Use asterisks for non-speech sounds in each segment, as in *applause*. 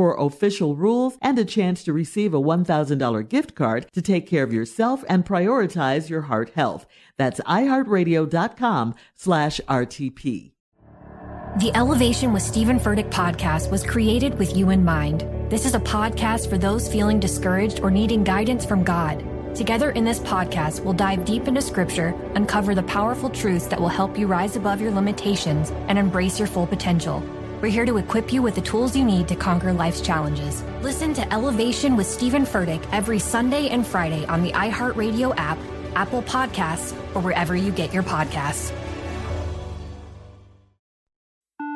for official rules and a chance to receive a $1,000 gift card to take care of yourself and prioritize your heart health. That's iheartradio.com slash RTP. The Elevation with Stephen Furtick podcast was created with you in mind. This is a podcast for those feeling discouraged or needing guidance from God. Together in this podcast, we'll dive deep into scripture, uncover the powerful truths that will help you rise above your limitations and embrace your full potential. We're here to equip you with the tools you need to conquer life's challenges. Listen to Elevation with Stephen Furtick every Sunday and Friday on the iHeartRadio app, Apple Podcasts, or wherever you get your podcasts.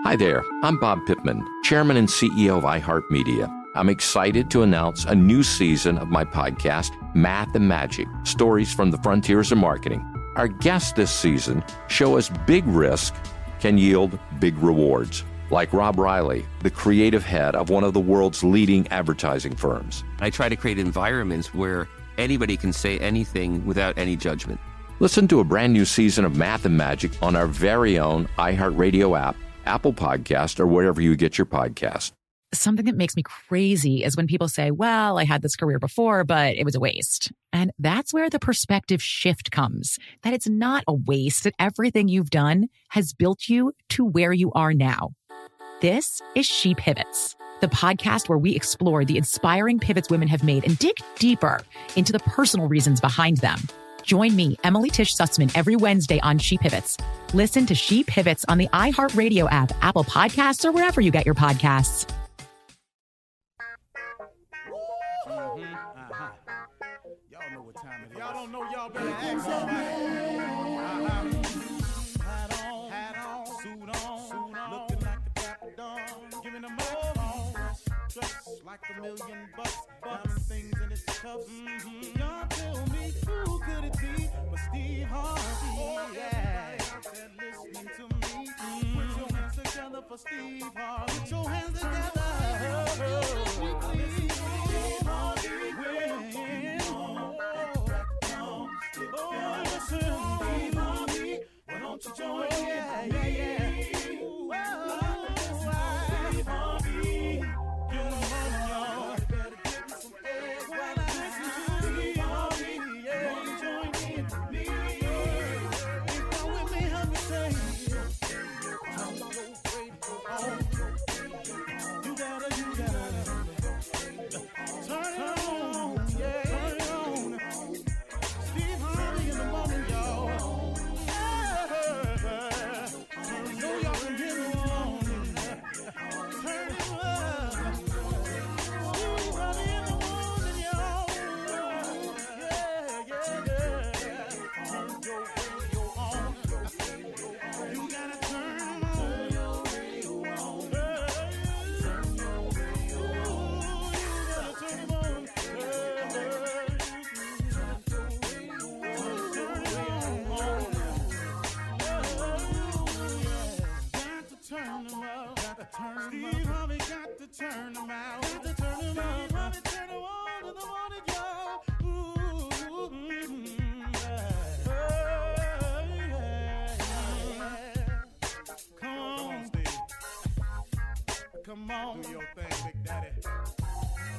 Hi there, I'm Bob Pittman, Chairman and CEO of iHeartMedia. I'm excited to announce a new season of my podcast, Math and Magic Stories from the Frontiers of Marketing. Our guests this season show us big risk can yield big rewards like Rob Reilly, the creative head of one of the world's leading advertising firms. I try to create environments where anybody can say anything without any judgment. Listen to a brand new season of Math and Magic on our very own iHeartRadio app, Apple Podcast, or wherever you get your podcast. Something that makes me crazy is when people say, well, I had this career before, but it was a waste. And that's where the perspective shift comes that it's not a waste, that everything you've done has built you to where you are now. This is She Pivots, the podcast where we explore the inspiring pivots women have made and dig deeper into the personal reasons behind them. Join me, Emily Tish Sussman, every Wednesday on She Pivots. Listen to She Pivots on the iHeartRadio app, Apple Podcasts, or wherever you get your podcasts. Mm-hmm. Uh-huh. Y'all know what time it is. Y'all don't know, y'all better ask somebody. Million bucks. Diamond things in his cuffs. Mm-hmm. Y'all tell me who could it be but Steve Harvey? Oh, yeah. Listening to me. Mm-hmm. Put your hands together for Steve Harvey. Put your hands together. Listen to Steve Harvey. Oh, listen, Steve Harvey. Why don't you join in? Yeah, yeah, yeah.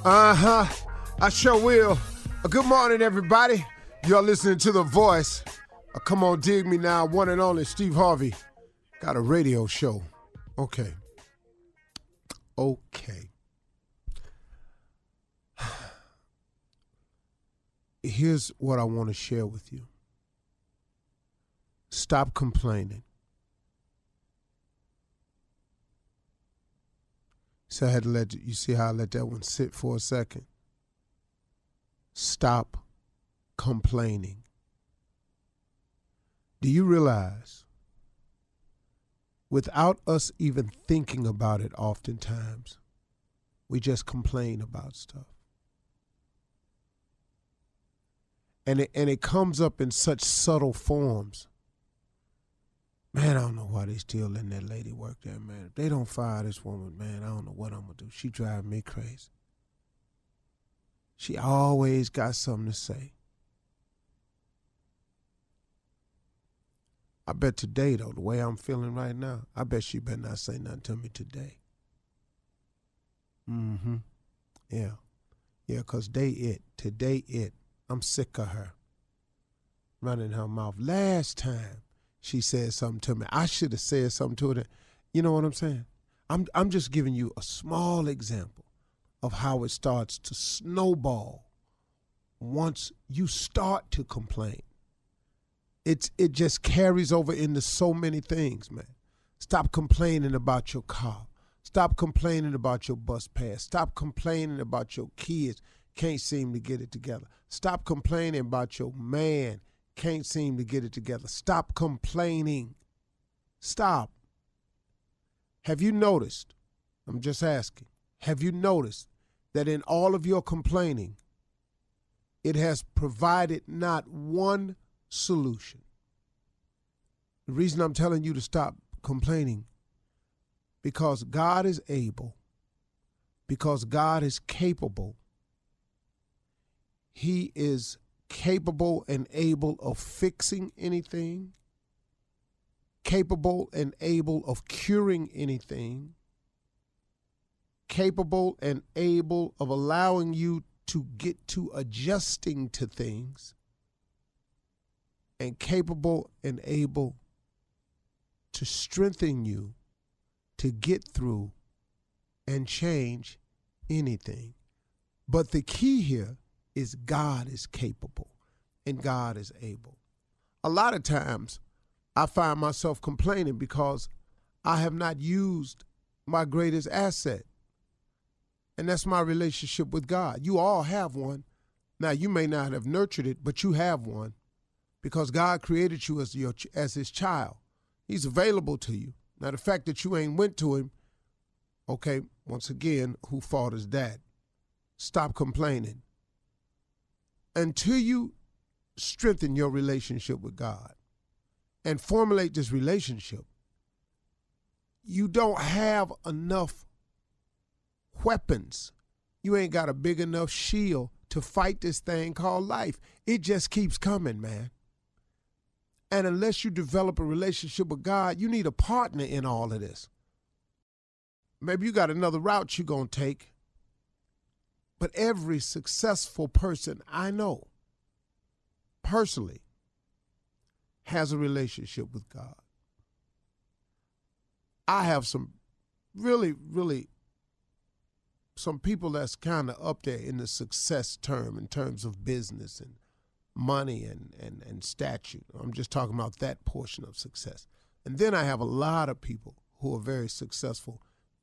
Uh huh. I sure will. Uh, good morning, everybody. You're listening to The Voice. Uh, come on, dig me now. One and only Steve Harvey. Got a radio show. Okay. Okay. *sighs* Here's what I want to share with you stop complaining. So I had to let you see how I let that one sit for a second. Stop complaining. Do you realize, without us even thinking about it, oftentimes, we just complain about stuff. And it, and it comes up in such subtle forms. Man, I don't know why they still letting that lady work there, man. If they don't fire this woman, man, I don't know what I'm gonna do. She driving me crazy. She always got something to say. I bet today, though, the way I'm feeling right now, I bet she better not say nothing to me today. Mm-hmm. Yeah. Yeah, because they it. Today it. I'm sick of her. Running her mouth. Last time she said something to me, I should have said something to her. You know what I'm saying? I'm I'm just giving you a small example of how it starts to snowball once you start to complain. It's it just carries over into so many things, man. Stop complaining about your car. Stop complaining about your bus pass. Stop complaining about your kids can't seem to get it together. Stop complaining about your man can't seem to get it together. Stop complaining. Stop. Have you noticed? I'm just asking. Have you noticed that in all of your complaining, it has provided not one solution? The reason I'm telling you to stop complaining because God is able, because God is capable. He is capable and able of fixing anything, capable and able of curing anything, capable and able of allowing you to get to adjusting to things, and capable and able to strengthen you to get through and change anything. But the key here is God is capable and God is able. A lot of times I find myself complaining because I have not used my greatest asset, and that's my relationship with God. You all have one. Now, you may not have nurtured it, but you have one because God created you as, your, as his child. He's available to you. Now, the fact that you ain't went to him, okay, once again, who fault is that? Stop complaining. Until you strengthen your relationship with God and formulate this relationship, you don't have enough weapons. You ain't got a big enough shield to fight this thing called life. It just keeps coming, man. And unless you develop a relationship with God, you need a partner in all of this. Maybe you got another route you're going to take. But every successful person I know personally has a relationship with God. I have some really, really some people that's kind of up there in the success term in terms of business and money and, and, and statute. I'm just talking about that portion of success. And then I have a lot of people who are very successful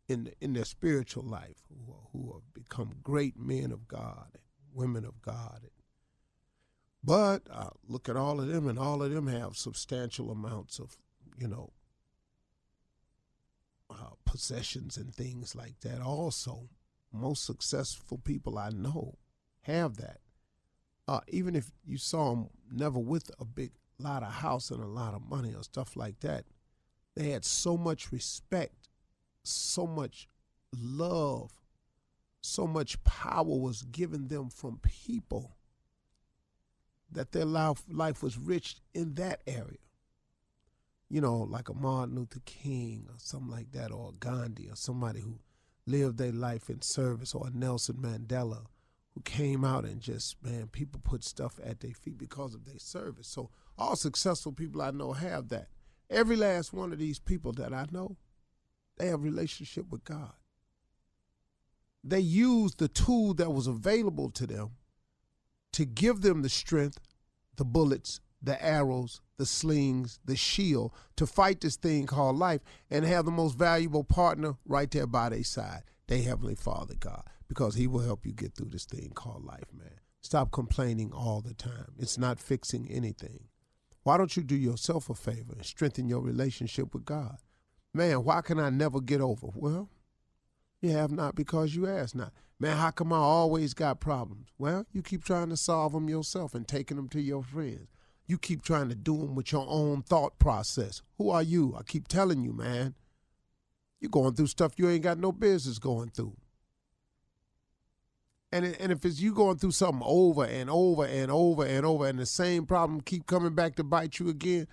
in in their spiritual life, who, who have become great men of God, and women of God. But I look at all of them, and all of them have substantial amounts of, you know, uh, possessions and things like that. Also, most successful people I know have that uh, even if you saw them never with a big lot of house and a lot of money or stuff like that, they had so much respect, so much love, so much power was given them from people that their life, life was rich in that area. You know, like a Martin Luther King or something like that, or Gandhi, or somebody who lived their life in service, or Nelson Mandela, who came out and just man, people put stuff at their feet because of their service. So all successful people I know have that. Every last one of these people that I know, they have relationship with God. They used the tool that was available to them to give them the strength, the bullets, the arrows, the slings, the shield to fight this thing called life and have the most valuable partner right there by their side, their Heavenly Father, God, because He will help you get through this thing called life, man. Stop complaining all the time. It's not fixing anything. Why don't you do yourself a favor and strengthen your relationship with God? Man, why can I never get over? Well, you have not because you ask not. Man, how come I always got problems? Well, you keep trying to solve them yourself and taking them to your friends. You keep trying to do them with your own thought process. Who are you? I keep telling you, man. You're going through stuff you ain't got no business going through. And, and if it's you going through something over and over and over and over and the same problem keep coming back to bite you again,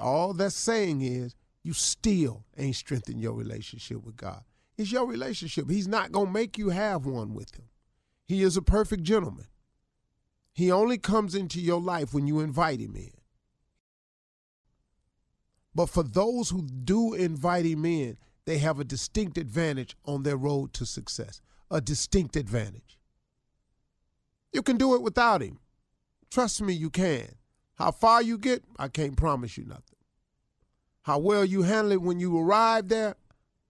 all that's saying is you still ain't strengthened your relationship with God. It's your relationship. He's not going to make you have one with him. He is a perfect gentleman. He only comes into your life when you invite him in. But for those who do invite him in, they have a distinct advantage on their road to success. A distinct advantage. You can do it without him. Trust me, you can. How far you get, I can't promise you nothing. How well you handle it when you arrive there,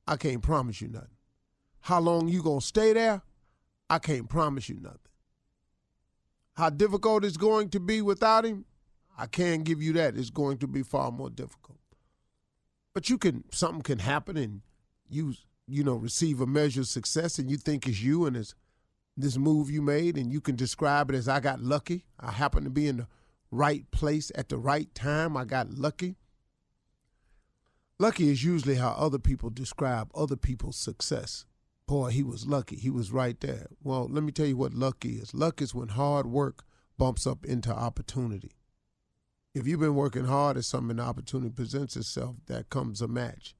I can't promise you nothing. How long you gonna stay there, I can't promise you nothing. How difficult it's going to be without him, I can't give you that. It's going to be far more difficult. But you can something can happen and you you know receive a measure of success and you think it's you and it's this move you made and you can describe it as I got lucky. I happened to be in the right place at the right time. I got lucky. Lucky is usually how other people describe other people's success. Boy, he was lucky. He was right there. Well, let me tell you what luck is. Luck is when hard work bumps up into opportunity. If you've been working hard at something the opportunity presents itself, that comes a match.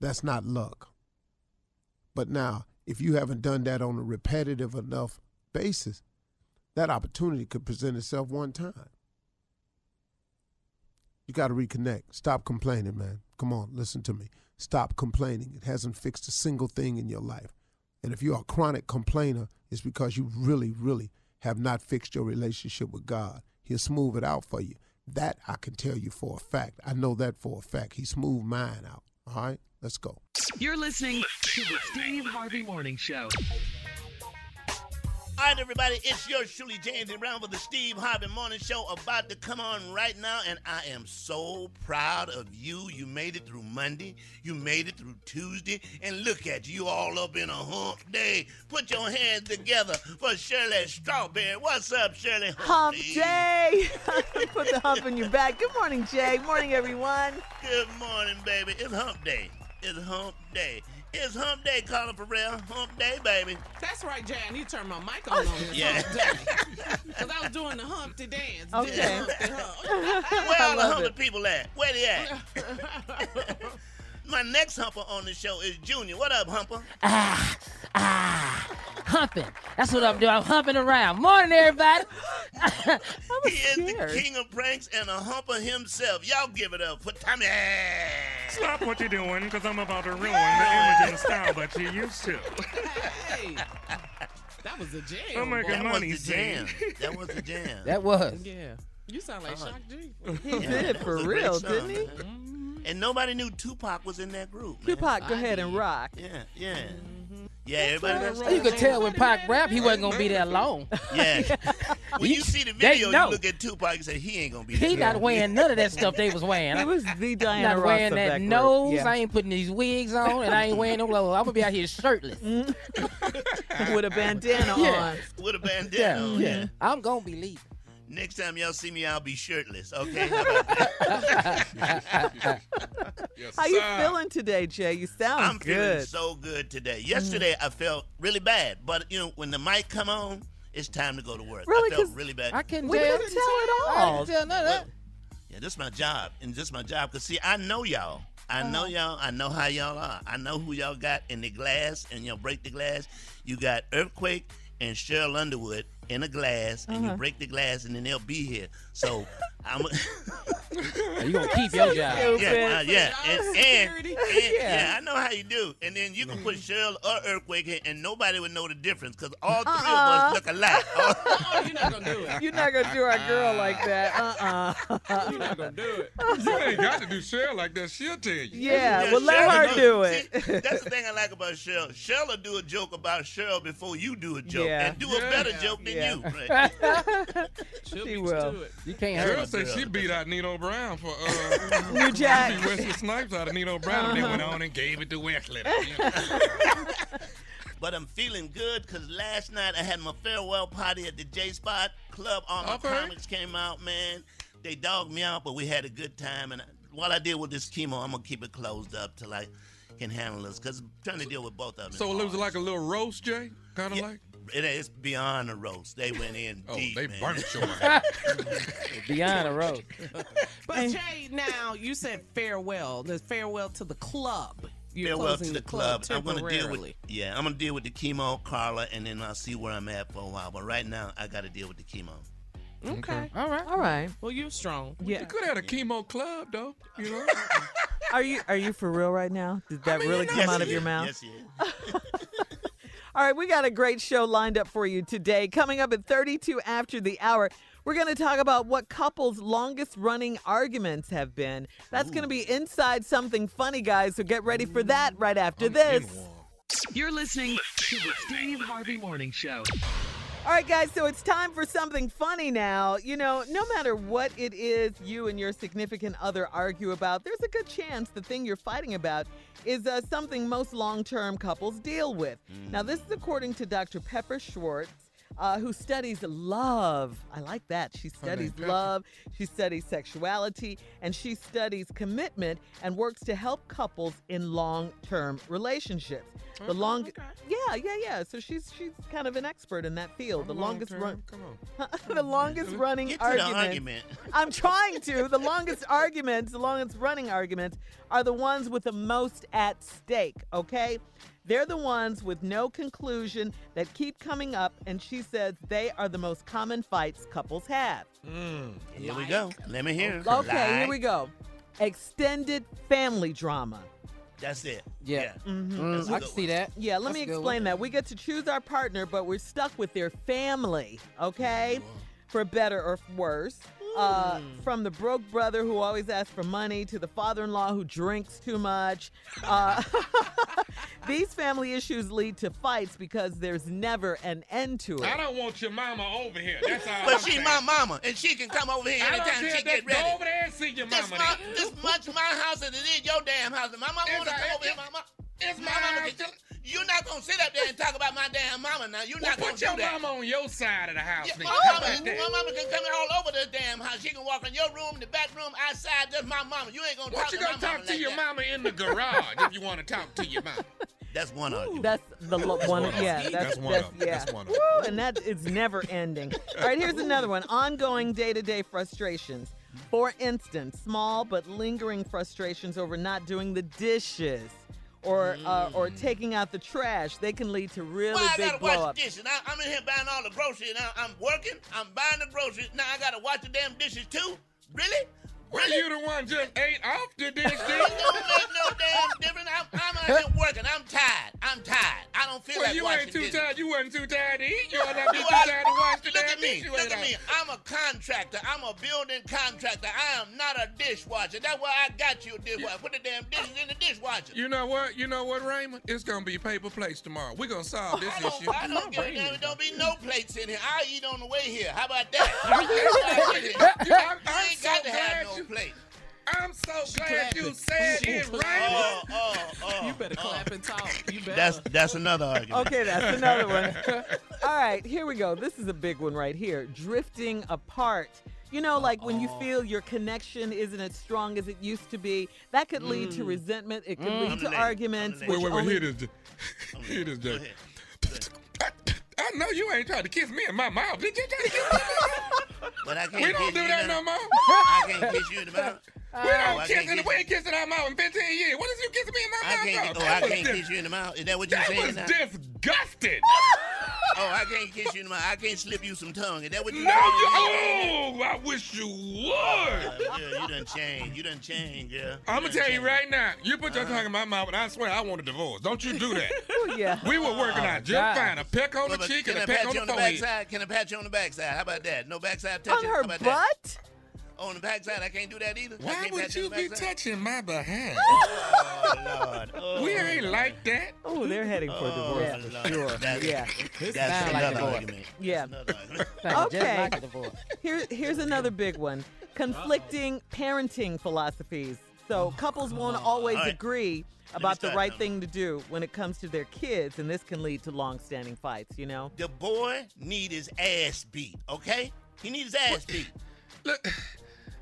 That's not luck. But now, if you haven't done that on a repetitive enough basis, that opportunity could present itself one time. You got to reconnect. Stop complaining, man. Come on, listen to me. Stop complaining. It hasn't fixed a single thing in your life. And if you're a chronic complainer, it's because you really, really have not fixed your relationship with God. He'll smooth it out for you. That I can tell you for a fact. I know that for a fact. He smoothed mine out. All right, let's go. You're listening to the Steve Harvey Morning Show. All right, everybody, it's your Shirley J Anthony Brown with the Steve Harvey Morning Show about to come on right now, and I am so proud of you. You made it through Monday, you made it through Tuesday, and look at you all up in a hump day. Put your hands together for Shirley Strawberry. What's up, Shirley? Hump day. day. *laughs* Put the hump in your back. Good morning, Jay. Morning, everyone. Good morning, baby. It's hump day. It's hump day. It's hump day, Carla Ferrell. Hump day, baby. That's right, Jan. You turned my mic on oh, on this Yeah. Because *laughs* I was doing the Humpty dance. Okay. The Humpty Hump. *laughs* Where all the love humpy it. people at? Where they at? *laughs* My next humper on the show is Junior. What up, humper? Ah, ah. Humping. That's what I'm doing. I'm humping around. Morning, everybody. *laughs* *laughs* He is the king of pranks and a humper himself. Y'all give it up for Tommy. Stop what you're doing, because I'm about to ruin the image and the style that you *laughs* used to. Hey, that was a jam. I'm making That was money, the jam. That was the jam. that was. Yeah. You sound like Shock G. He Yeah, did that for was a great real, song, didn't he? man. And nobody knew Tupac was in that group. Man. Tupac, go ahead and rock. Yeah, yeah. Yeah, everybody right. knows. You could tell when Pac rap, he wasn't gonna be there long. Yeah. *laughs* When you You- see the they video, know. you look at Tupac and say, he ain't going to be there. He there. not wearing none of that stuff they was wearing. He was the Diana not Ross wearing of that, that group. nose. Yeah. I ain't putting these wigs on, and I ain't wearing no clothes. I'm gonna be out here shirtless. Mm. *laughs* With a bandana *laughs* Yeah. on. With a bandana Yeah, on. yeah. I'm gonna be leaving. Next time y'all see me, I'll be shirtless. Okay? How about that? *laughs* How you feeling today, Jay? You sound good. I'm feeling so good today. Yesterday, I felt really bad, but you know, when the mic come on, it's time to go to work. Really? I felt really bad. I can't we tell. couldn't tell at I all. didn't tell none of that. Yeah, this is my job, and this is my job. Cause see, I know y'all. I know Uh-huh. y'all. I know how y'all are. I know who y'all got in the glass, and y'all break the glass. You got earthquake and Cheryl Underwood in a glass, and Uh-huh. you break the glass, and then they'll be here. So *laughs* I'm. you gonna keep your job. Yeah, uh, yeah, and, and, and- Yeah. yeah. I know how you do. And then you can put Cheryl or Earthquake in, and nobody would know the difference because all three of Uh-uh. us look alike. *laughs* Oh, you're not gonna do it. *laughs* You're not gonna do our girl like that. Uh uh You're not gonna do it. You ain't got to do Cheryl like that. She'll tell you. Yeah, well, let Cheryl her knows- do it. See, that's the thing I like about Cheryl. Cheryl will do a joke about Cheryl before you do a joke, Yeah. and do a Yeah. better joke than Yeah. you. Right? *laughs* She'll She beat you will. to it. You can't Cheryl hurt. said she beat out Nino Brown for uh, *laughs* New Jack. beat Wesley Snipes out of Nino Brown, and they went on and gave it to Wesley. *laughs* But I'm feeling good because last night I had my farewell party at the J Spot Club. All my Okay. comics came out, man. They dogged me out, but we had a good time. And while I deal with this chemo, I'm gonna keep it closed up till I can handle this because I'm trying to deal with both of them. So it was like a little roast, Jay? Kind of like? It is beyond a roast. They went in Oh, deep. they man. burnt your *laughs* ass. Beyond the road. But Jay, now you said farewell. There's farewell to the club. You're farewell closing to the club. I'm gonna deal with yeah, I'm gonna deal with the chemo, Carla, and then I'll see where I'm at for a while. But right now, I got to deal with the chemo. Okay. All right. All right. Well, you're strong. Yeah. You could have had a chemo club, though. You know? Are you are you for real right now? Did that really come Yes, out it of your mouth? Yes, yes. *laughs* All right, we got a great show lined up for you today. Coming up at 32 after the hour, we're going to talk about what couples' longest running arguments have been. That's going to be inside something funny, guys. So get ready for that right after this. You're listening to the Steve Harvey Morning Show. All right, guys, so it's time for something funny now. You know, no matter what it is you and your significant other argue about, there's a good chance the thing you're fighting about is uh, something most long term couples deal with. Now, this is according to Dr. Pepper Schwartz. Uh, who studies love? I like that. She studies love, she studies sexuality, and she studies commitment and works to help couples in long term relationships. The long, yeah, yeah, yeah. So she's she's kind of an expert in that field. the longest run, Come on. *laughs* the longest running Get to the argument. argument. I'm trying to. The longest *laughs* arguments, the longest running arguments, are the ones with the most at stake. Okay, they're the ones with no conclusion that keep coming up, and she says they are the most common fights couples have. Here we go. Let me hear. Okay, here we go. Extended family drama. That's it. Yeah. Mhm. That's a I good can see that. Yeah, let That's me explain that. We get to choose our partner, but we're stuck with their family, okay? For better or worse. Uh, from the broke brother who always asks for money to the father in law who drinks too much. Uh, *laughs* these family issues lead to fights because there's never an end to it. I don't want your mama over here. That's all But I'm she's saying. my mama, and she can come over here I don't anytime care she if get ready. Go over there and see your This, mama. my, this much my house as it is your damn house. And my mama want to come over here, it's- mama. It's My my mama house. can- You're not gonna sit up there and talk about my damn mama now. You're Well, not gonna put do your that. mama on your side of the house. Yeah, my, mama, my mama can come in all over this damn house. She can walk in your room, the back room, outside. That's my mama. You ain't gonna What talk you to gonna my talk mama to like your that. mama in the garage if you want to talk to your mama? *laughs* That's one argument. That's the lo- one. one of yeah, that's, That's one that's of them. yeah. That's one of Woo, and that is never ending. All right, here's another one: ongoing day-to-day frustrations. For instance, small but lingering frustrations over not doing the dishes. Or, uh, or taking out the trash, they can lead to really Why I big gotta wash dishes? I, I'm in here buying all the groceries. Now I'm working. I'm buying the groceries. Now I gotta wash the damn dishes too. Really? Well, you the one just ate off the dish, It don't make no damn difference. I'm, I'm out here working. I'm tired. I'm tired. I don't feel Well, like you ain't too tired. You wasn't too tired to eat. You ought not be too tired to wash the look damn at me. dish Look at me. I'm a contractor. I'm a building contractor. I am not a dishwasher. That's why I got you a dishwasher. Put the damn dishes in the dishwasher. You know what? You know what, Raymond? It's gonna be paper plates tomorrow. We're gonna solve this I issue. I don't give a damn. Don't be no plates in here. I'll eat on the way here. How about that? *laughs* I *laughs* ain't so got to have no you- plate. I'm so glad you said it, Raymond. Oh, oh, oh. You better clap and talk. You better. That's that's another argument. Okay, that's another one. *laughs* All right, here we go. This is a big one right here. Drifting apart. You know, like when you feel your connection isn't as strong as it used to be, that could lead to resentment. It could I'm lead to lady. arguments. Wait, wait, wait. only- Here this. Here this, Jay. I know you ain't trying to kiss me in my mouth. Did you try to kiss me in my mouth? But I can't kiss you. We don't do that no more. I can't kiss you in the mouth. We Oh, don't I kiss can't in, kiss we ain't kissing our mouth in 15 years. What is you kissing me in my I mouth? can't. for? Oh, I can't kiss you in the mouth. Is that what you're That saying was now? disgusting. oh, I can't kiss you in the mouth. I can't slip you some tongue. Is that what you No, saying? you, oh, I wish you would. Uh, yeah, you done changed. You done changed, girl. I'm gonna done tell you right now. You put your tongue in my mouth, and I swear I want a divorce. Don't you do that. *laughs* Oh, yeah. We were working out just God. fine. A peck on the Well, but cheek and a peck pat on you the on the forehead. backside? Can I pat you on the backside? How about that? No backside On touching? How her about that? Butt? On the backside, I can't do that either. Why would you you on the be backside? touching my behind? *laughs* Oh, Lord. *laughs* Oh, We ain't like that. Oh, they're heading for Oh, divorce Lord. for sure. That's, Yeah. That's sound like another divorce. argument. Yeah. That's another argument. *laughs* Okay. like. Here, here's another big one conflicting parenting philosophies. So couples won't always All right. agree about the right now. thing to do when it comes to their kids, and this can lead to long-standing fights. You know. The boy need his ass beat, okay? He needs his ass beat. Look,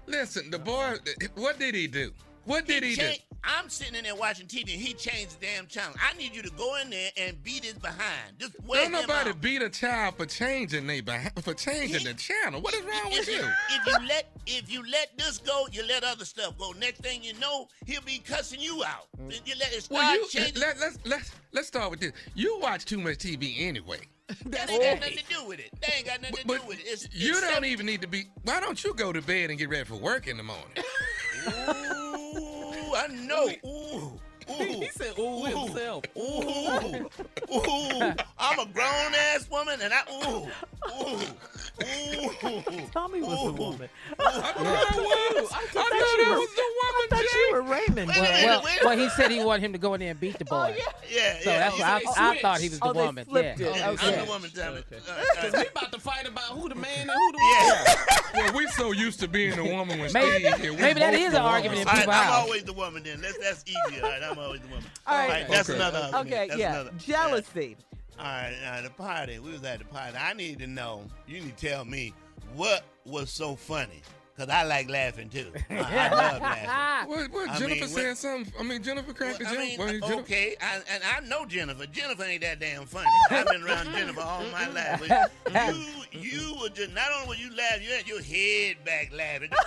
listen, the boy. What did he do? What did he do? cha- I'm sitting in there watching TV and he changed the damn channel. I need you to go in there and beat his behind. Just Don't nobody out. beat a child for changing they behind, for changing the channel. What is wrong with if you? If you let if you let this go, you let other stuff go. Next thing you know, he'll be cussing you out. You let it start Well, you changing. let, let's let's let's start with this. You watch too much TV anyway. *laughs* that ain't got nothing to do with it. That ain't got nothing to But do with it. It's, you it's don't separate. even need to be. Why don't you go to bed and get ready for work in the morning? *laughs* Ooh, I know. Ooh. Ooh. He said, ooh, himself. Ooh, ooh, I'm a grown ass woman, and I ooh, ooh, ooh. Tommy was a woman. I thought I was. I thought I was the I thought woman, you were Raymond. Wait Well, minute, well, wait well, he said he wanted him to go in there and beat the boy. Yeah, So yeah. that's why I, I thought he was the Oh, they woman. flipped yeah. it. I'm the woman, Tommy. Uh, Because uh, we about to fight about who the man and who the yeah. *laughs* Well, we so used to being a woman when Maybe- Steve here. We maybe that both is the an argument woman. in All right, people's I'm house. always the woman then. That's that's easier. All right, I'm always the woman. All right. All right, that's Okay. another argument. Okay, That's yeah. another- Jealousy. All right, now the party. We was at the party. I need to know. You need to tell me what was so funny, cause I like laughing too. *laughs* I, I love laughing. What, what I Jennifer mean, said what- something. I mean, Jennifer cracked Well, the I mean, Well, Jennifer- okay, I, and I know Jennifer. Jennifer ain't that damn funny. *laughs* I've been around Jennifer all my life. But you, you were just not only were you laughing, you had your head back laughing. Just,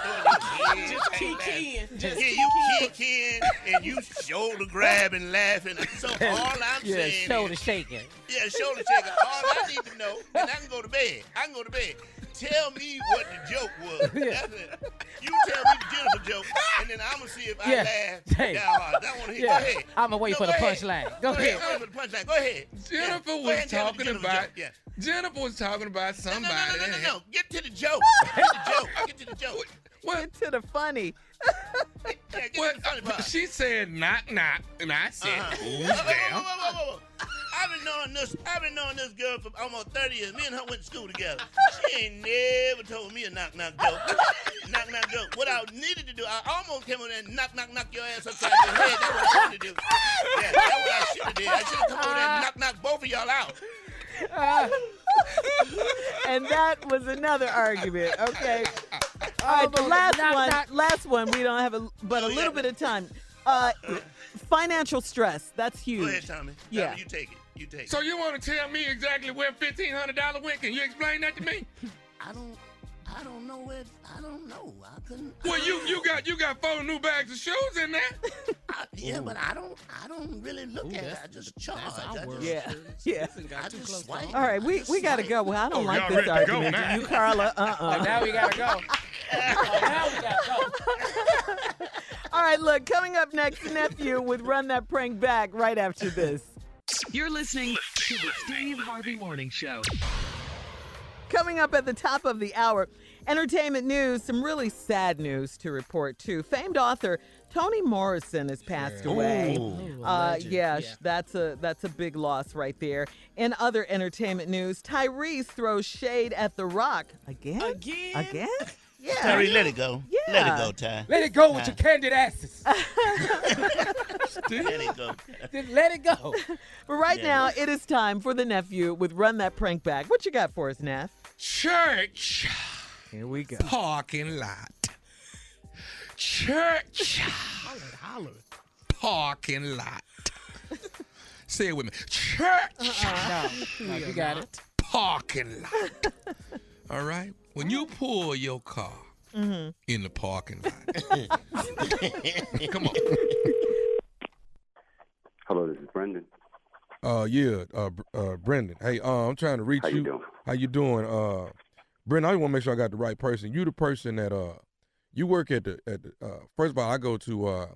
throwing your *laughs* head Just back kick in. Just yeah, you kick in and you shoulder grabbing, laughing. So all I'm Yeah, saying shoulder is, shaking. yeah, shoulder shaking. All I need to know, and I can go to bed. I can go to bed. Tell me what the joke was. *laughs* That's it. You tell me the Jennifer joke, and then I'm gonna see if I Yeah. laugh. *laughs* Hey. that hard. I want to hear. Yeah. Go ahead. I'ma wait No, for the go ahead. punchline. Go ahead. I'm waiting for the punchline. Go ahead. Jennifer Go was ahead and tell me the talking Jennifer about. joke. Yeah. Jennifer was talking about somebody. no, no, no, no, that no, no. Get to the joke. *laughs* Get to the joke. Get to the joke. What? Get to the funny. Yeah, get What? to the funny. She said knock knock, and I said Uh-huh. who's Whoa, whoa, there? I've been knowing this. I've been knowing this girl for almost 30 years. Me and her went to school together. She ain't never told me a knock knock joke. knock knock joke. What I needed to do, I almost came over there and knock knock knock your ass upside your head. That's what I wanted to do. Yeah, that's what I should have did. I should have come over there and knock knock both of y'all out. *laughs* and that was another argument. Okay. All right, the last one. Last one. We don't have a but a little bit of time. Uh, financial stress. That's Go ahead, huge. Tommy. Yeah. Tommy, you take it. You take it. So you want to tell me exactly where fifteen hundred dollar went? Can you explain that to me? *laughs* I don't. I don't know where. I don't know. I couldn't. Well, you you got you got four new bags of shoes in there. *laughs* I, yeah, but I don't. I don't really look at it. I just charge. I just, Yeah. Yeah. I just swipe. All right, we, we got to go. Well, I don't Oh, like this ready to go argument. now. You, Carla, Oh, *laughs* uh-uh. now we gotta go. Oh, now we gotta go. *laughs* All right, look, coming up next, Nephew with Run That Prank Back right after this. You're listening to the Steve Harvey Morning Show. Coming up at the top of the hour, entertainment news, some really sad news to report, too. Famed author Toni Morrison has passed away. Uh, yeah, sh- that's a that's a big loss right there. In other entertainment news, Tyrese throws shade at The Rock again. Again? Again? *laughs* Yeah. Terry, let it go. Yeah. Let it go, Ty. Let it go with your candid asses. *laughs* Let it go. Just let it go. But right Yeah. now, it is time for the nephew with Run That Prank Back. What you got for us, Neff? Church Here we go. parking lot. Church holler, holler. parking lot. Say it with me. Church No, no, *laughs* you got it. parking lot. All right. When you pull your car Mm-hmm. in the parking lot, *laughs* come on. Hello, this is Brendan. Uh, yeah, uh, uh, Brendan. Hey, uh, I'm trying to reach How you you. doing? How you doing? Uh, Brendan, I want to make sure I got the right person. You the person that uh, you work at the at the. Uh, first of all, I go to uh,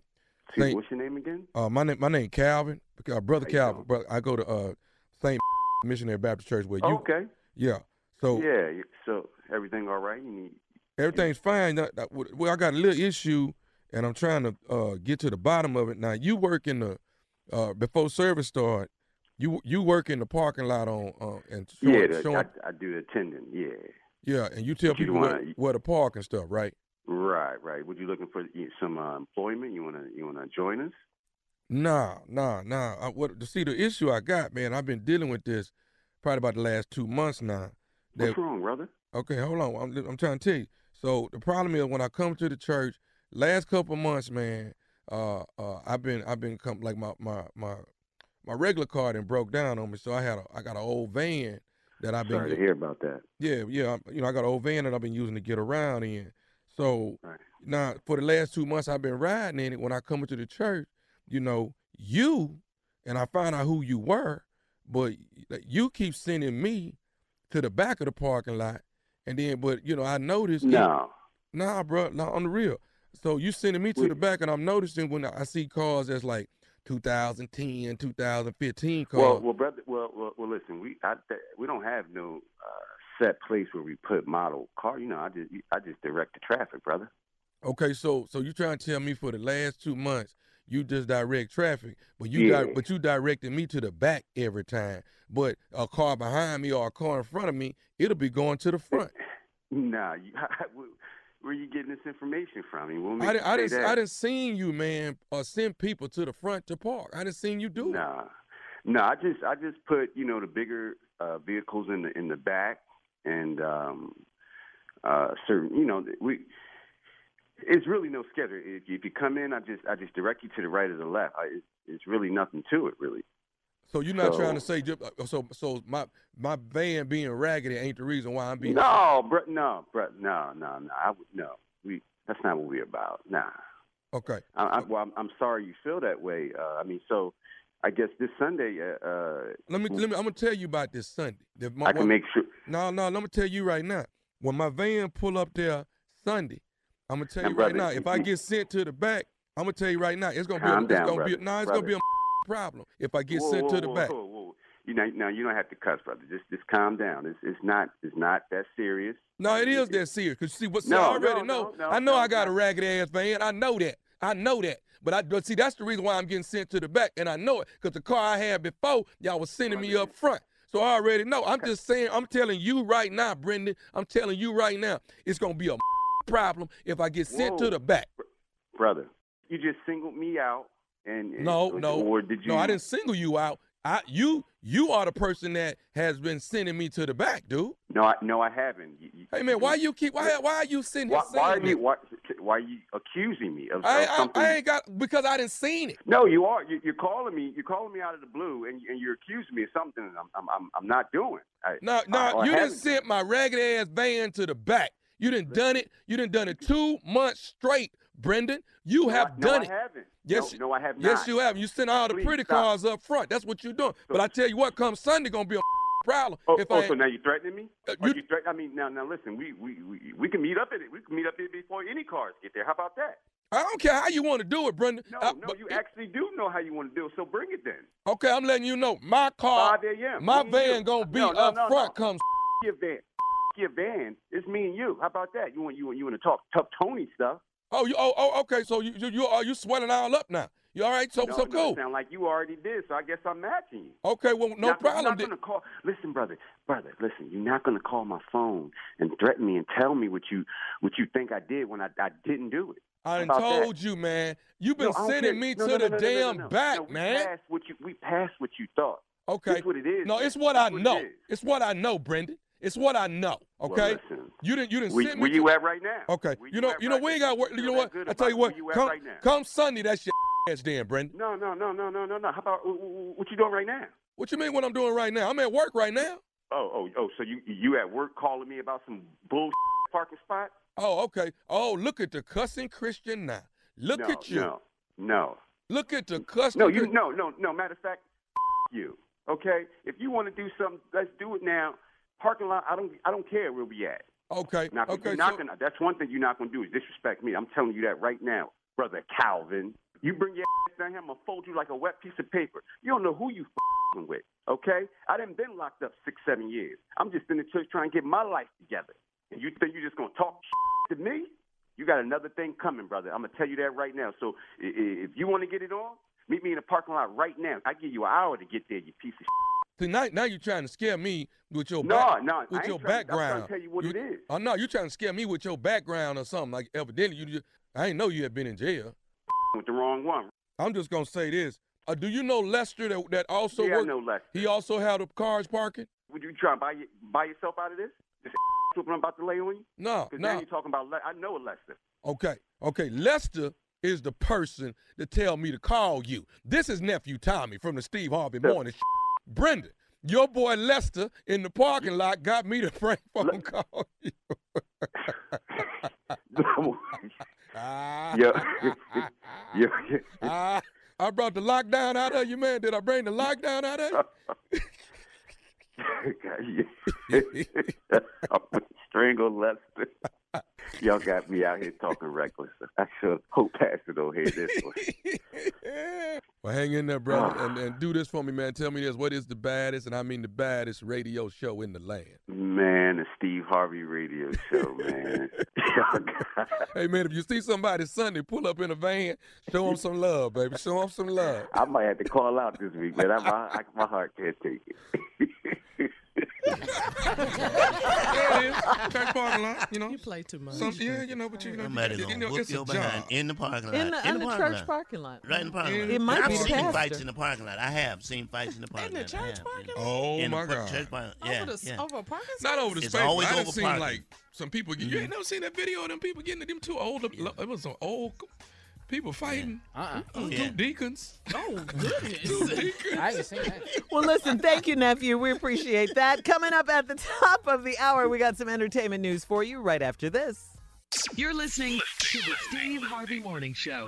Excuse Saint- what's your name again? uh, my name my name Calvin, uh, brother Calvin. But I go to uh, Saint *laughs* Missionary Baptist Church where you. okay. Yeah. So Yeah. So everything all right? You need. everything's fine. Well, I got a little issue, and I'm trying to uh, get to the bottom of it. Now, you work in the uh, before service start. You you work in the parking lot on uh, and showing, yeah, the, showing I, I do the attending. Yeah. yeah, and you tell you people where, wanna- where to park and stuff, right? Right. Right. Would you looking for? Some uh, employment? You wanna you wanna join us? Nah, nah, nah. I, what to see the issue I got, man? I've been dealing with this probably about the last two months now. That- What's wrong, brother? Okay, hold on. I'm, I'm trying to tell you. So the problem is when I come to the church, last couple months, man, uh, uh, I've been I've been come like my my my my regular car and broke down on me. So I had a I got an old van that I've been Sorry to hear about that. yeah yeah you know I got an old van that I've been using to get around in. So Right. now for the last two months I've been riding in it. When I come into the church, you know you and I found out who you were, but you keep sending me to the back of the parking lot, and then but you know I noticed. No. Nah, bro, not on the real. So you sending me to the back, and I'm noticing when I see cars that's like 2010, 2015 cars. Well, well, brother. Well, well, well listen. We I, we don't have no uh, set place where we put model car. You know, I just I just direct the traffic, brother. okay, so so you trying to tell me for the last two months you just direct traffic, but you di- but you directed me to the back every time. But a car behind me or a car in front of me, it'll be going to the front. *laughs* Nah, you, *laughs* where you getting this information from? I mean, I you I didn't. I didn't seen you, man, uh, send people to the front to park. I didn't seen you do it. Nah, no, I just I just put you know the bigger uh, vehicles in the in the back and um, uh, certain you know we. It's really no schedule. If you, if you come in, I just I just direct you to the right or the left. I, it's, it's really nothing to it, really. So you're not trying to say ju- uh, so so my my van being raggedy ain't the reason why I'm being No, bro, no, bro, no, no, no. I would no. We that's not what we're about. Nah. Okay. I, I, well, I'm, I'm sorry you feel that way. Uh, I mean, so I guess this Sunday, uh, uh, Let me let me. I'm gonna tell you about this Sunday. The- my- I can my- make sure. No, no. Let me tell you right now. When my van pull up there Sunday, I'm gonna tell Now, you right brother, now. If I get sent to the back, I'm gonna tell you right now. It's gonna be. A, down, it's gonna be. A, brother, no, it's gonna be a problem if I get whoa, sent whoa, to the whoa, back. Whoa, whoa. You know, now you don't have to cuss, brother. Just just calm down. It's it's not it's not that serious. No, it is that serious. Cause see, what see, No, I already no, know. no, I know no, I got a ragged ass van. I know that. I know that. But I but see, that's the reason why I'm getting sent to the back, and I know it because the car I had before, y'all was sending me up front. So I already know. I'm just saying. I'm telling you right now, Brendan. I'm telling you right now. It's gonna be a *laughs* problem if I get sent to the back. brother. You just singled me out, and, and No, no, or did you? no. I didn't single you out. I you you are the person that has been sending me to the back, dude. No, I, no, I haven't. You, you, Hey man, why you keep why why are you sitting here why, why are you why, why are you accusing me of, I, of I, something? I ain't got because I didn't seen it. No, you are. You, you're calling me. You're calling me out of the blue, and, and you're accusing me of something I'm I'm I'm, I'm not doing. I, No, no, you didn't sent my ragged ass van to the back. You didn't done it. You didn't done it two months straight, Brendan. You No, have I, no, done I it. haven't. Yes, no, no, I have not. Yes, you have. You sent all the Please pretty stop. cars up front. That's what you're doing. But I tell you what, come Sunday, gonna be a *laughs* problem. Oh, if oh, I so now you're threatening me? Uh, Are you- you threat- I mean, now, now listen. We, we we we can meet up at it. We can meet up there before any cars get there. How about that? I don't care how you want to do it, Brendan. No, no, but- you actually do know how you want to do it. So bring it then. Okay, I'm letting you know. My car, 5 a.m. my van you. gonna be No, no, up no, front. no. Come Your van, your van. It's me and you. How about that? You want you want you want to talk tough Tony stuff? Oh, you oh, oh okay. So you you you are you swelling all up now? You all right? So no, so cool. it sound like you already did. So I guess I'm matching you. Okay, well no Not- problem. You're not gonna call. Listen, brother, brother, listen. You're not gonna call my phone and threaten me and tell me what you what you think I did when I I didn't do it. I How that? told you, man. You've been No, sending me No, to the damn back, we man. Passed what you we passed what you thought. Okay. That's what it is. No, it's what That's I it know. is. It's what I know, Brendan. It's what I know. Well, Okay. listen. you didn't. You didn't Where, send me. where to- you at right now? Okay. Where You know. You know. right We ain't got work. You You know what? I tell you what. You Come, right now? come Sunday. That's your ass, then, Brendan. No, no, no, no, no, no, no. How about wh- wh- what you doing right now? What you mean? What I'm doing right now? I'm at work right now. Oh, oh, oh. So you you at work calling me about some bull parking spot? Oh, okay. Oh, look at the cussing Christian now. Look no, at you. No, no, Look at the cussing. no. You no, no, no. Matter of fact, you. Okay, if you want to do something, let's do it now. Parking lot, I don't, I don't care where we at. Okay. Okay. you're not so- gonna, that's one thing you're not gonna do is disrespect me. I'm telling you that right now, brother Calvin. You bring your ass down here, I'm gonna fold you like a wet piece of paper. You don't know who you fing with. Okay, I done been locked up six, seven years. I'm just in the church trying to get my life together. And you think you're just gonna talk to me? You got another thing coming, brother. I'm gonna tell you that right now. So if you want to get it on, meet me in the parking lot right now. I give you an hour to get there, you piece of. See, now, now you're trying to scare me with your No, back, no, I with ain't your trying- I'm trying to tell you what it is. Oh no, you're trying to scare me with your background or something. Like evidently you just, I ain't know you had been in jail. With the wrong one. I'm just gonna say this. Uh, do you know Lester that that also Yeah, I know Lester. He also had a cars parking. Would you try to buy buy yourself out of this? This *laughs* what I'm about to lay on you? No, Because now you're talking about. Le- I know Lester. Okay, okay. Lester is the person to tell me to call you. This is nephew Tommy from the Steve Harvey Morning. *laughs* Show. Brenda, your boy Lester in the parking lot got me to prank *laughs* phone call you. Ah. Yo, yo, Ah, I brought the lockdown out of you, man. Did I bring the lockdown out of you? *laughs* *laughs* Strangle Lester. Y'all got me out here talking reckless. I should hope Pastor don't hear this one. *laughs* Well, hang in there, brother, ah. and, and do this for me, man. Tell me this: what is the baddest, and I mean the baddest radio show in the land? Man, the Steve Harvey radio show, man. *laughs* Hey, man, if you see somebody Sunday pull up in a van, show them some love, baby. Show them some love. I might have to call out this week, man. I, my, I, my heart can't take it. *laughs* There it is. Church parking lot, you know. You play too much. Some, yeah, you know, but you know, Somebody you gonna know whoop it's a your job. in the parking lot. In the, in the parking church lot. parking lot. Right in the parking lot. It might I've be seen pastor. fights in the parking lot. I have seen fights in the parking the lot. I church have, parking yeah. Oh In my par- God! Church parking. Over Yeah, the yeah. over a parking lot. Not over the It's space. always I done over seen parking. like some people. You mm-hmm. ain't never seen that video of them people getting them two old. It was some old people fighting. Uh-uh. Those Yeah. Two deacons. Oh *laughs* goodness. Two deacons. I ain't seen that. *laughs* Well, listen, thank you, nephew. We appreciate that. Coming up at the top of the hour, we got some entertainment news for you right after this. You're listening to the Steve Harvey Morning Show.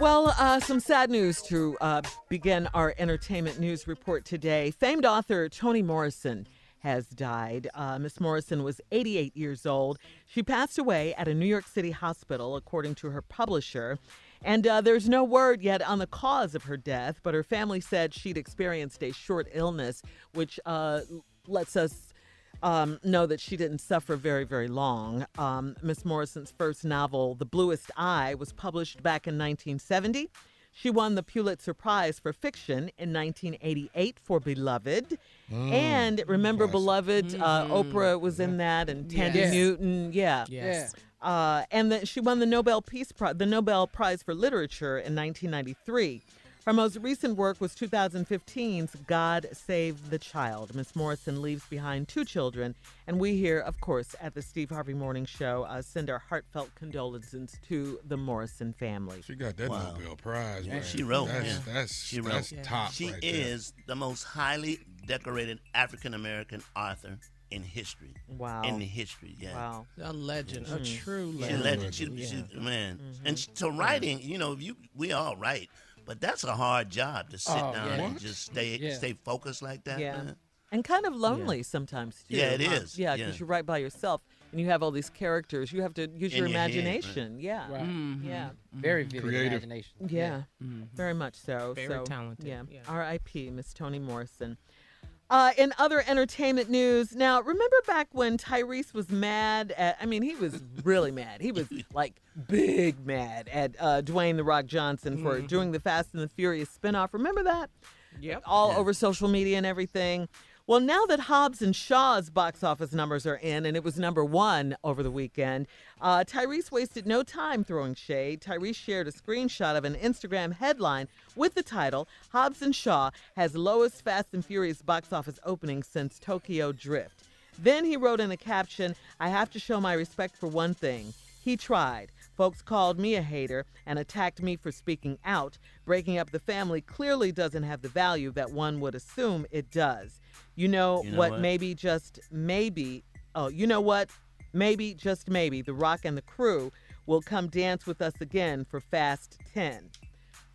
Well, uh, some sad news to uh, begin our entertainment news report today. Famed author Toni Morrison has died. Uh, Miss Morrison was 88 years old. She passed away at a New York City hospital, according to her publisher. And uh, there's no word yet on the cause of her death, but her family said she'd experienced a short illness, which uh, lets us um, know that she didn't suffer very, very long. Um, Miss Morrison's first novel, The Bluest Eye, was published back in 1970. She won the Pulitzer Prize for fiction in 1988 for Beloved. and remember Beloved? Uh, Oprah was in that, and Thandie Yes. Newton. Yeah. Yes. Uh, and then she won the Nobel Peace Prize, the Nobel Prize for Literature in 1993. Her most recent work was 2015's God Save the Child. Miss Morrison leaves behind two children, and we here, of course, at the Steve Harvey Morning Show, uh, send our heartfelt condolences to the Morrison family. She got that Wow. Nobel Prize, man. She wrote. That's yeah. that's, she wrote. that's top. She right there. is the most highly decorated African American author in history. Wow. In history, yeah. Wow. A legend, a true legend. She's a legend. legend. She, Yeah. she, man. Mm-hmm. And to writing, you know, you we all write, but that's a hard job to sit Oh, down yeah. and just stay Yeah. stay focused like that. Yeah. man. And kind of lonely sometimes, too. Yeah, it huh? is. Yeah, Yeah. because you're right by yourself and you have all these characters. You have to use In your your head, right. imagination. Yeah. Right. Mm-hmm. Yeah. Very vivid Creative. imagination. Yeah, very much so. Very so, talented, Yeah. yeah. R.I.P. Miss Toni Morrison. Uh, in other entertainment news, now remember back when Tyrese was mad at? I mean, he was really mad. He was *laughs* like big mad at uh, Dwayne the Rock Johnson for Mm-hmm. doing the Fast and the Furious spinoff. Remember that? Yep. all Yeah. over social media and everything. Well, now that Hobbs and Shaw's box office numbers are in, and it was number one over the weekend, uh, Tyrese wasted no time throwing shade. Tyrese shared a screenshot of an Instagram headline with the title Hobbs and Shaw has lowest Fast and Furious box office opening since Tokyo Drift. Then he wrote in a caption, I have to show my respect for one thing. He tried. Folks called me a hater and attacked me for speaking out. Breaking up the family clearly doesn't have the value that one would assume it does. You know, You know what, what? Maybe just maybe. Oh, you know what? Maybe just maybe The Rock and the crew will come dance with us again for Fast 10.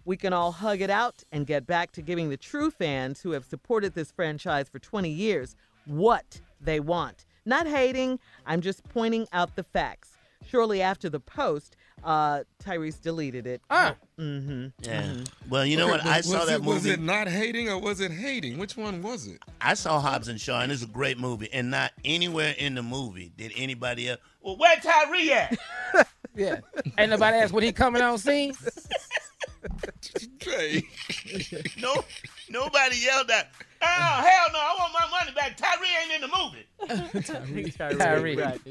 we can all hug it out and get back to giving the true fans who have supported this franchise for 20 years what they want. Not hating, I'm just pointing out the facts. Shortly after the post, uh, Tyrese deleted it. Ah. Mm-hmm. Yeah. Well, you know Okay, what? I was saw that it, Was it not hating or was it hating? Which one was it? I saw Hobbs and Shaw, and it's a great movie. And not anywhere in the movie did anybody else. Well, where Tyree at? *laughs* Yeah. Ain't nobody asked when he coming on scene. Jay. *laughs* no, nobody yelled out. Oh hell no! I want my money back. Tyree ain't in the movie. *laughs* Tyree. Right.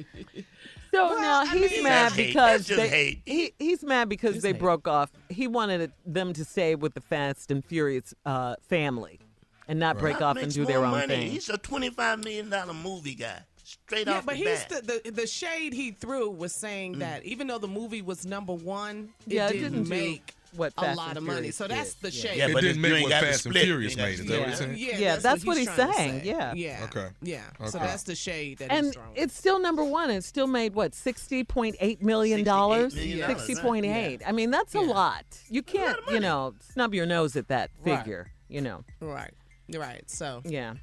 So now he's mean, mad that's hate. because they, hate. he he's mad because they broke off. He wanted them to stay with the Fast and Furious uh, family and not break Huck off and do their own money. thing. He's a twenty-five million dollar movie guy, straight Yeah, off but the he's bat. the, the the shade he threw was saying that even though the movie was number one, it Yeah, didn't, didn't do make what a Fast lot and of money. So that's did. the Yeah. shade. Yeah, it but didn't make what Fast and. Furious made. the Is that what you're saying? Yeah, Yeah, that's what he's he's saying, say. yeah. yeah, Okay. yeah. So Okay. that's the shade that and he's throwing. it's still number one. It still made what sixty point eight million dollars. Sixty point eight. I mean, that's a lot. You can't, you know, snub your nose at that Right. figure. You know. right, right. So Yeah.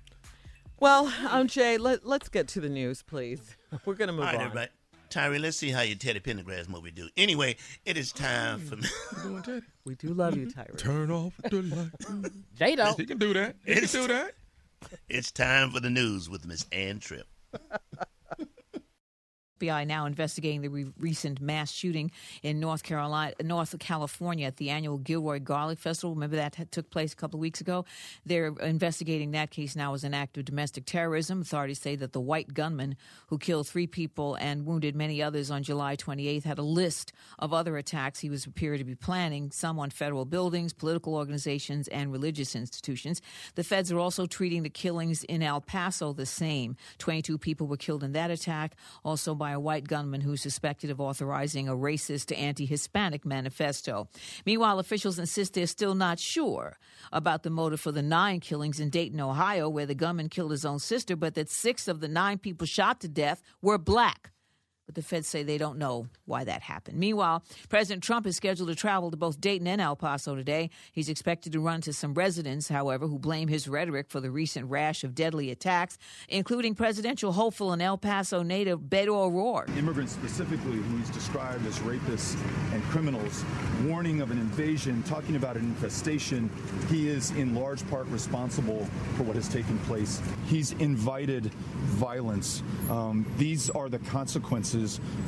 Well, um, Jay, let, let's get to the news, please. We're gonna move All right, on. everybody. Tyree, let's see how your Teddy Pendergrass movie do. Anyway, it is time for me. *laughs* We do love you, mm-hmm. Tyree. Turn off the light. Mm-hmm. J-Lo. He can do that. He can It's- do that. It's time for the news with Miss Ann Tripp. *laughs* FBI now investigating the re- recent mass shooting in North Carolina, North California at the annual Gilroy Garlic Festival. Remember that had- took place a couple of weeks ago. They're investigating that case now as an act of domestic terrorism. Authorities say that the white gunman who killed three people and wounded many others on July 28th had a list of other attacks he was appeared to be planning, some on federal buildings, political organizations, and religious institutions. The feds are also treating the killings in El Paso the same. 22 people were killed in that attack, also by a white gunman who's suspected of authorizing a racist anti Hispanic manifesto. Meanwhile, officials insist they're still not sure about the motive for the nine killings in Dayton, Ohio, where the gunman killed his own sister, but that six of the nine people shot to death were black. But the feds say they don't know why that happened. Meanwhile, President Trump is scheduled to travel to both Dayton and El Paso today. He's expected to run to some residents, however, who blame his rhetoric for the recent rash of deadly attacks, including presidential hopeful and El Paso native Beto O'Rourke. Immigrants specifically, who he's described as rapists and criminals, warning of an invasion, talking about an infestation. He is in large part responsible for what has taken place. He's invited violence. Um, these are the consequences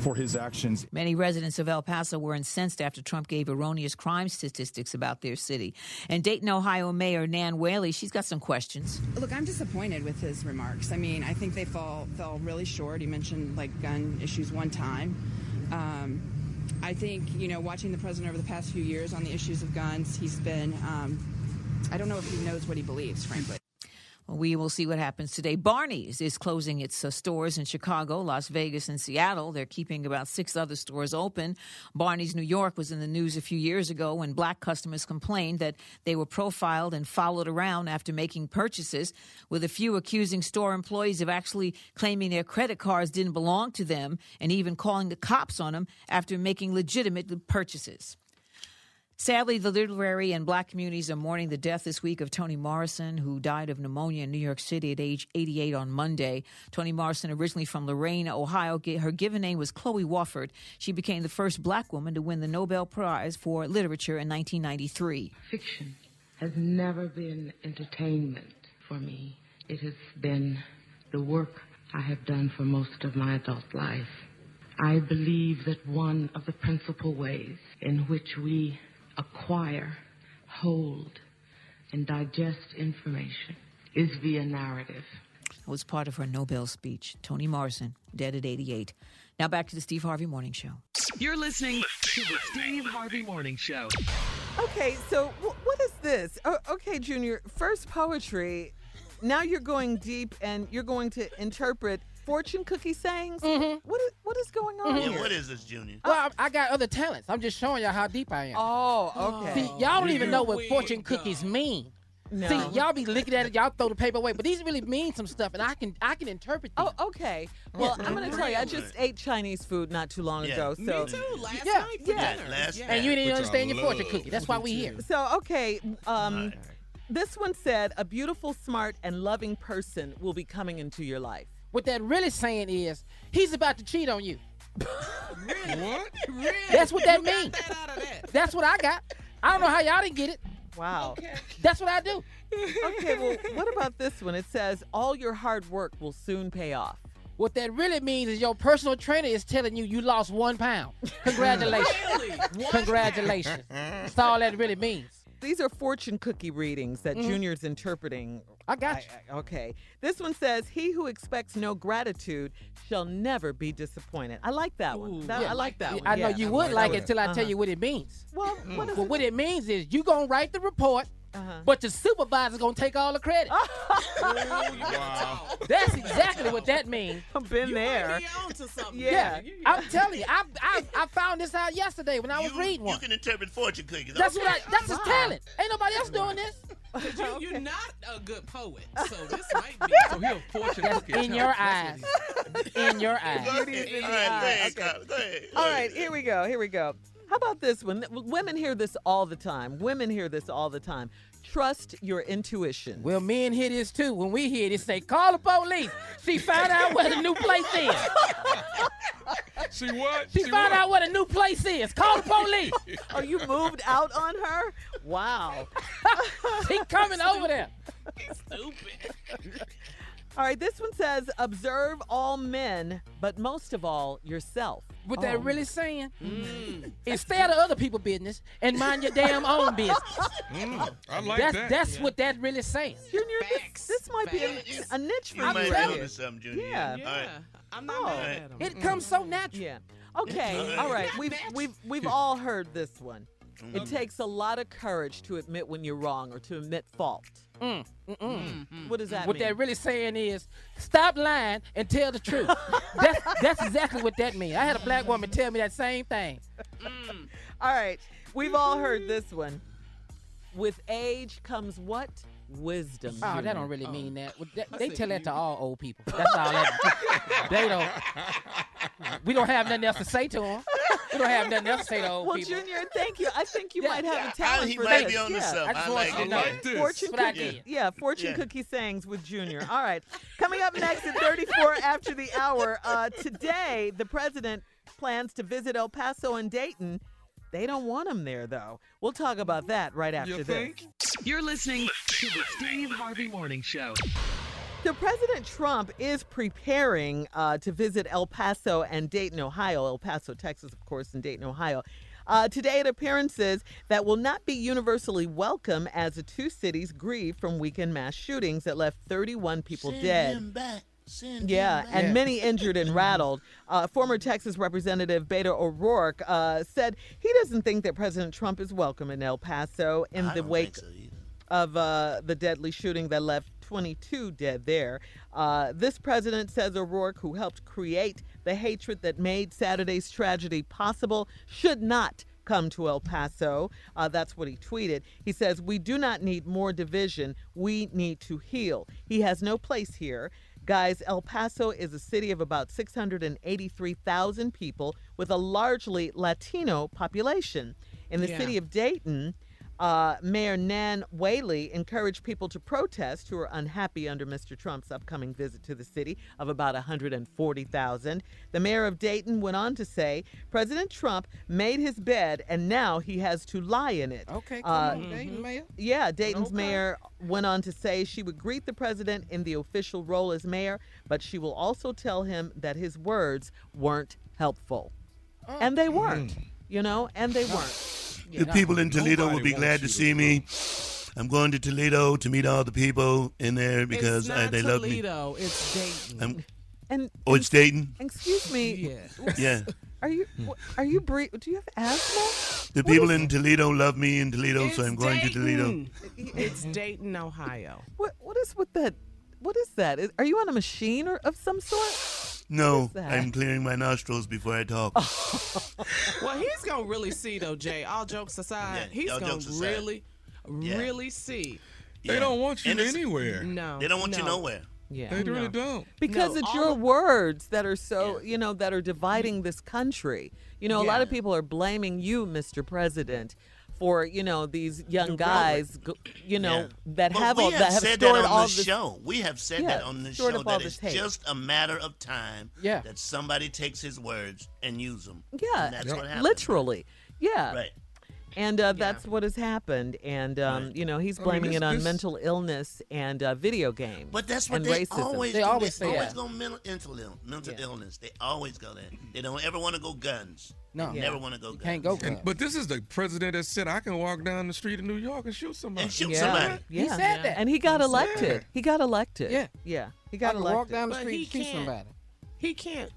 for his actions. Many residents of El Paso were incensed after Trump gave erroneous crime statistics about their city. And Dayton, Ohio Mayor Nan Whaley, she's got some questions. Look, I'm disappointed with his remarks. I mean, I think they fall fell really short. He mentioned like gun issues one time. Um, I think you know, watching the president over the past few years on the issues of guns, he's been. Um, I don't know if he knows what he believes, frankly. We will see what happens today. Barneys is closing its uh, stores in Chicago, Las Vegas, and Seattle. They're keeping about six other stores open. Barneys New York was in the news a few years ago when black customers complained that they were profiled and followed around after making purchases, with a few accusing store employees of actually claiming their credit cards didn't belong to them and even calling the cops on them after making legitimate purchases. Sadly, the literary and black communities are mourning the death this week of Toni Morrison, who died of pneumonia in New York City at age 88 on Monday. Toni Morrison, originally from Lorain, Ohio, her given name was Chloe Wofford. She became the first black woman to win the Nobel Prize for Literature in 1993. Fiction has never been entertainment for me. It has been the work I have done for most of my adult life. I believe that one of the principal ways in which we acquire, hold, and digest information is via narrative. That was part of her Nobel speech. Toni Morrison, dead at 88. Now back to the Steve Harvey Morning Show. You're listening to the Steve Harvey Morning Show. Okay, so wh- what is this? Oh, okay, Junior. First poetry. Now you're going deep and you're going to interpret fortune cookie sayings. Mm-hmm. What is what is going on Yeah, here? what is this, Junior? Well, I, I got other talents. I'm just showing y'all how deep I am. Oh, okay. See, y'all don't even know what fortune cookies mean. No. See, y'all be looking at it, y'all throw the paper away, but these really mean some stuff, and I can I can interpret them. Oh, okay. Well, I'm going to tell you, I just ate Chinese food not too long ago. So Me too. Last Yeah. night for Yeah. dinner. Last yeah. and you didn't Which understand your fortune cookie. That's why we here. So okay, um, this one said a beautiful, smart, and loving person will be coming into your life. What that really saying is he's about to cheat on you. really? What? *laughs* Really? That's what that means. that that. That's what I got. I don't know how y'all didn't get it. Wow. That's what I do. Okay, well, what about this one? It says all your hard work will soon pay off. What that really means is your personal trainer is telling you you lost one pound. *laughs* Congratulations. Really? What? Congratulations. That's all that really means. These are fortune cookie readings that mm-hmm. Junior's interpreting. I got you. I- I- okay. This one says, He who expects no gratitude shall never be disappointed. I like that one. Ooh, That- yeah. I like that one. I know yeah. you would like it until I tell Uh-huh. you what it means. Well, what is Well, what it means is you gonna write the report, Uh-huh. but the supervisor's gonna take all the credit. *laughs* Wow. That's exactly what that means. I've been You there. might be on something. Yeah. You- you- I'm telling you, I, I I found this out yesterday when I was you, reading you can interpret fortune cookies. That's okay. what I. That's his talent. Ain't nobody else doing this. *laughs* 'cause you, you're not a good poet, so *laughs* this might be. *laughs* So he'll fortune That's cookie. in your eyes. In your eyes. All right, Beauty's in All the right, go eye. ahead, Okay. Carla, Go ahead. Go All ahead. right, here we go. Here we go. How about this one? Women hear this all the time. Women hear this all the time. Trust your intuition. Well, men hear this too. When we hear this, say, call the police. She found out where the new place is. *laughs* She what? She found out where the new place is. Call the police. *laughs* Are you moved out on her? Wow. *laughs* She coming over there. Stupid. All right, this one says observe all men, but most of all yourself. What Oh. that really saying is stay out of other people's business and mind your damn own *laughs* business. Mm, I like that's that. that's what that really saying. Junior, this, Facts. this might be a, a niche for You might be onto something, Junior. Yeah. Yeah. All right. I'm not Oh. mad at him. It comes so mm. natural. Yeah. Okay. All right. We've we've we've all heard this one. It mm. takes a lot of courage to admit when you're wrong or to admit fault. Mm, mm-mm. What does that mm. What mean? that really saying is stop lying and tell the truth. *laughs* that's that's exactly what that means. I had a black mm. woman tell me that same thing. Mm. *laughs* all right. We've all heard this one. With age comes what? Wisdom. Oh, Junior. that don't really mean that. Well, that- they tell that to all old people. That's all that. *laughs* they don't. We don't have nothing else to say to them. We don't have nothing else to say to old Well, people. Well, Junior, thank you. I think you Yeah. might have a talent he for might this. be on to yeah. something. I just I want like you it. to know. like. Fortune That's what I cookie, did. yeah, fortune Yeah. cookie sayings with Junior. All right, coming up next at 34 after the hour. Uh, today, the president plans to visit El Paso and Dayton. They don't want him there, though. We'll talk about that right after You this. think? You're listening to the Steve Harvey Morning Show. So President Trump is preparing uh, to visit El Paso and Dayton, Ohio. El Paso, Texas, of course, and Dayton, Ohio. Uh, today at appearances that will not be universally welcome as the two cities grieve from weekend mass shootings that left 31 people Send dead. Yeah, and many injured and rattled. Uh, former Texas Representative Beto O'Rourke uh, said he doesn't think that President Trump is welcome in El Paso in I the wake so of uh, the deadly shooting that left 22 dead there. Uh, this president says O'Rourke, who helped create the hatred that made Saturday's tragedy possible, should not come to El Paso. Uh, that's what he tweeted. He says, We do not need more division. We need to heal. He has no place here. Guys, El Paso is a city of about 683,000 people with a largely Latino population. In the Yeah. city of Dayton, uh, Mayor Nan Whaley encouraged people to protest who are unhappy under Mr. Trump's upcoming visit to the city of about 140,000. The mayor of Dayton went on to say President Trump made his bed and now he has to lie in it. Okay, come Uh, on, Dayton Mayor. yeah, Dayton's Okay. mayor went on to say she would greet the president in the official role as mayor, but she will also tell him that his words weren't helpful. And they weren't, you know, and they weren't. The people in Toledo will be glad to wants see me. I'm going to Toledo to meet all the people in there because it's uh, not they love me. Toledo, It's Dayton. I'm, And oh, it's Dayton. excuse me, yeah. Yeah. are you are you bre- do you have asthma? The people in Toledo love me in Toledo, so I'm going to Toledo. It's Dayton, Ohio. What what is with that? What is that? Is, are you on a machine or of some sort? No. I'm clearing my nostrils before I talk. Oh. *laughs* Well, he's gonna really see though, Jay. All jokes aside, Yeah, he's all gonna jokes aside. really, Yeah. really see They don't want you And it's- anywhere. No. They don't want you no. nowhere. Yeah. They really don't. Because No, it's all your of- words that are so, you know, that are dividing this country. You know, a lot of Yeah. people are blaming you, Mr. President, for, you know, these young The guys, go- you know, Yeah. that But have we all that have said stored that all on this the show. We have said that on the show that it's hate. just a matter of time Yeah. that somebody takes his words and use them. Yeah, and that's what happens. literally. Yeah. Right. And uh, that's what has happened. And, um, Right. you know, he's I mean, blaming this- it on this- mental illness and uh, video games. But that's what and they racism. always They do. always they say always that. go mental, mental, ill, mental illness. They always go there. They don't ever want to go guns. No. They never want to go guns. Can't go. And, but this is the president that said I can walk down the street in New York and shoot somebody. And shoot yeah. somebody. Yeah. He said that. And he got He elected. that. He got elected. Yeah. Yeah. He I got can elected. walk down the But street he and shoot can't- somebody. He can't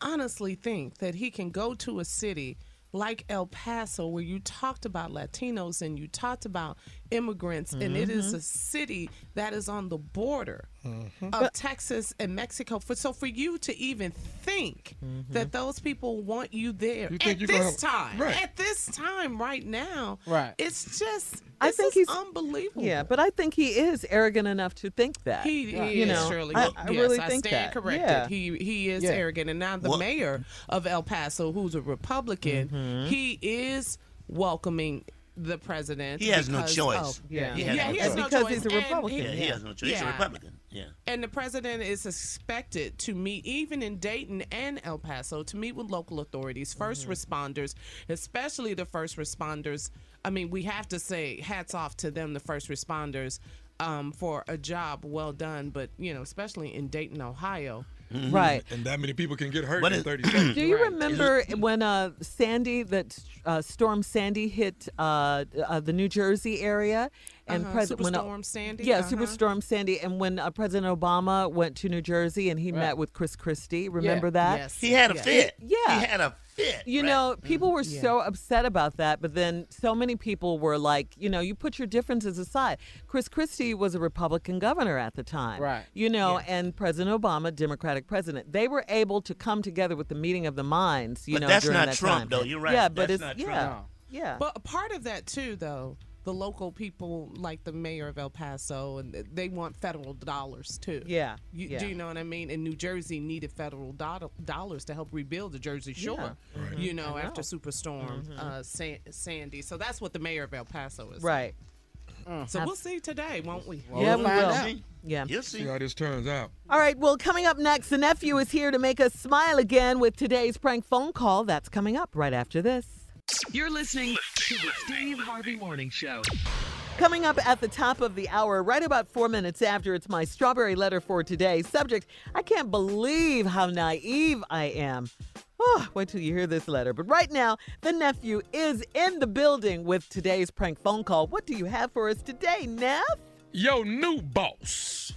honestly think that he can go to a city like El Paso, where you talked about Latinos and you talked about immigrants, and it is Mm-hmm. a city that is on the border Mm-hmm. of Texas and Mexico. For so for you to even think Mm-hmm. that those people want you there You at this gonna- time, right. at this time, right now, Right. It's just I think is he's- unbelievable. Yeah, but I think he is arrogant enough to think that. He, he you is know, Shirley. I, Well, I yes, really I think stand that. corrected. Yeah. He he is Yeah. arrogant, and now the What- mayor of El Paso, who's a Republican, Mm-hmm. he is welcoming the president. He has no choice. of- Yeah. He has yeah, no he has choice. no Because choice. he's a and Republican. Yeah, he has no choice. He's a Republican. Yeah. And the president is expected to meet, even in Dayton and El Paso, to meet with local authorities, 1st Mm-hmm. responders, especially the first responders. I mean, we have to say hats off to them, the first responders, um, for a job well done. But you know, especially in Dayton, Ohio. Right. And that many people can get hurt But in it- 30 *clears throat* seconds. Do you Right. remember when uh, Sandy, that uh, storm Sandy hit uh, uh, the New Jersey area, and Uh-huh, President when uh, Sandy? Yeah, Uh-huh. Superstorm Sandy, and when uh, President Obama went to New Jersey and he met with Chris Christie. Remember that? Yes. He had a Yes. fit. Yeah. He had a fit. You right? know, people were Yeah. so upset about that, but then so many people were like, you know, you put your differences aside. Chris Christie was a Republican governor at the time. Right. You know, and President Obama, Democratic president. They were able to come together with the meeting of the minds, you But know, that's during not that Trump, time. though. You're right. Yeah, but That's it's not yeah. Trump. No. Yeah. But a part of that too, though, the local people like the mayor of El Paso, and they want federal dollars too. Yeah, You, yeah. Do you know what I mean? And New Jersey needed federal do- dollars to help rebuild the Jersey Shore. You know, I after know. Mm-hmm. Superstorm uh, San- Sandy. So that's what the mayor of El Paso is. right. So we'll see today, won't we? Well, yeah, we'll we will. out. Yeah. You'll See see. how this turns out. All right, well, coming up next, the nephew is here to make us smile again with today's prank phone call. That's coming up right after this. You're listening to the Steve Harvey Morning Show. Coming up at the top of the hour, right about four minutes after, it's my strawberry letter for today. Subject I can't believe how naive I am. Oh, wait till you hear this letter. But right now, the nephew is in the building with today's prank phone call. What do you have for us today, Neff? Your new boss.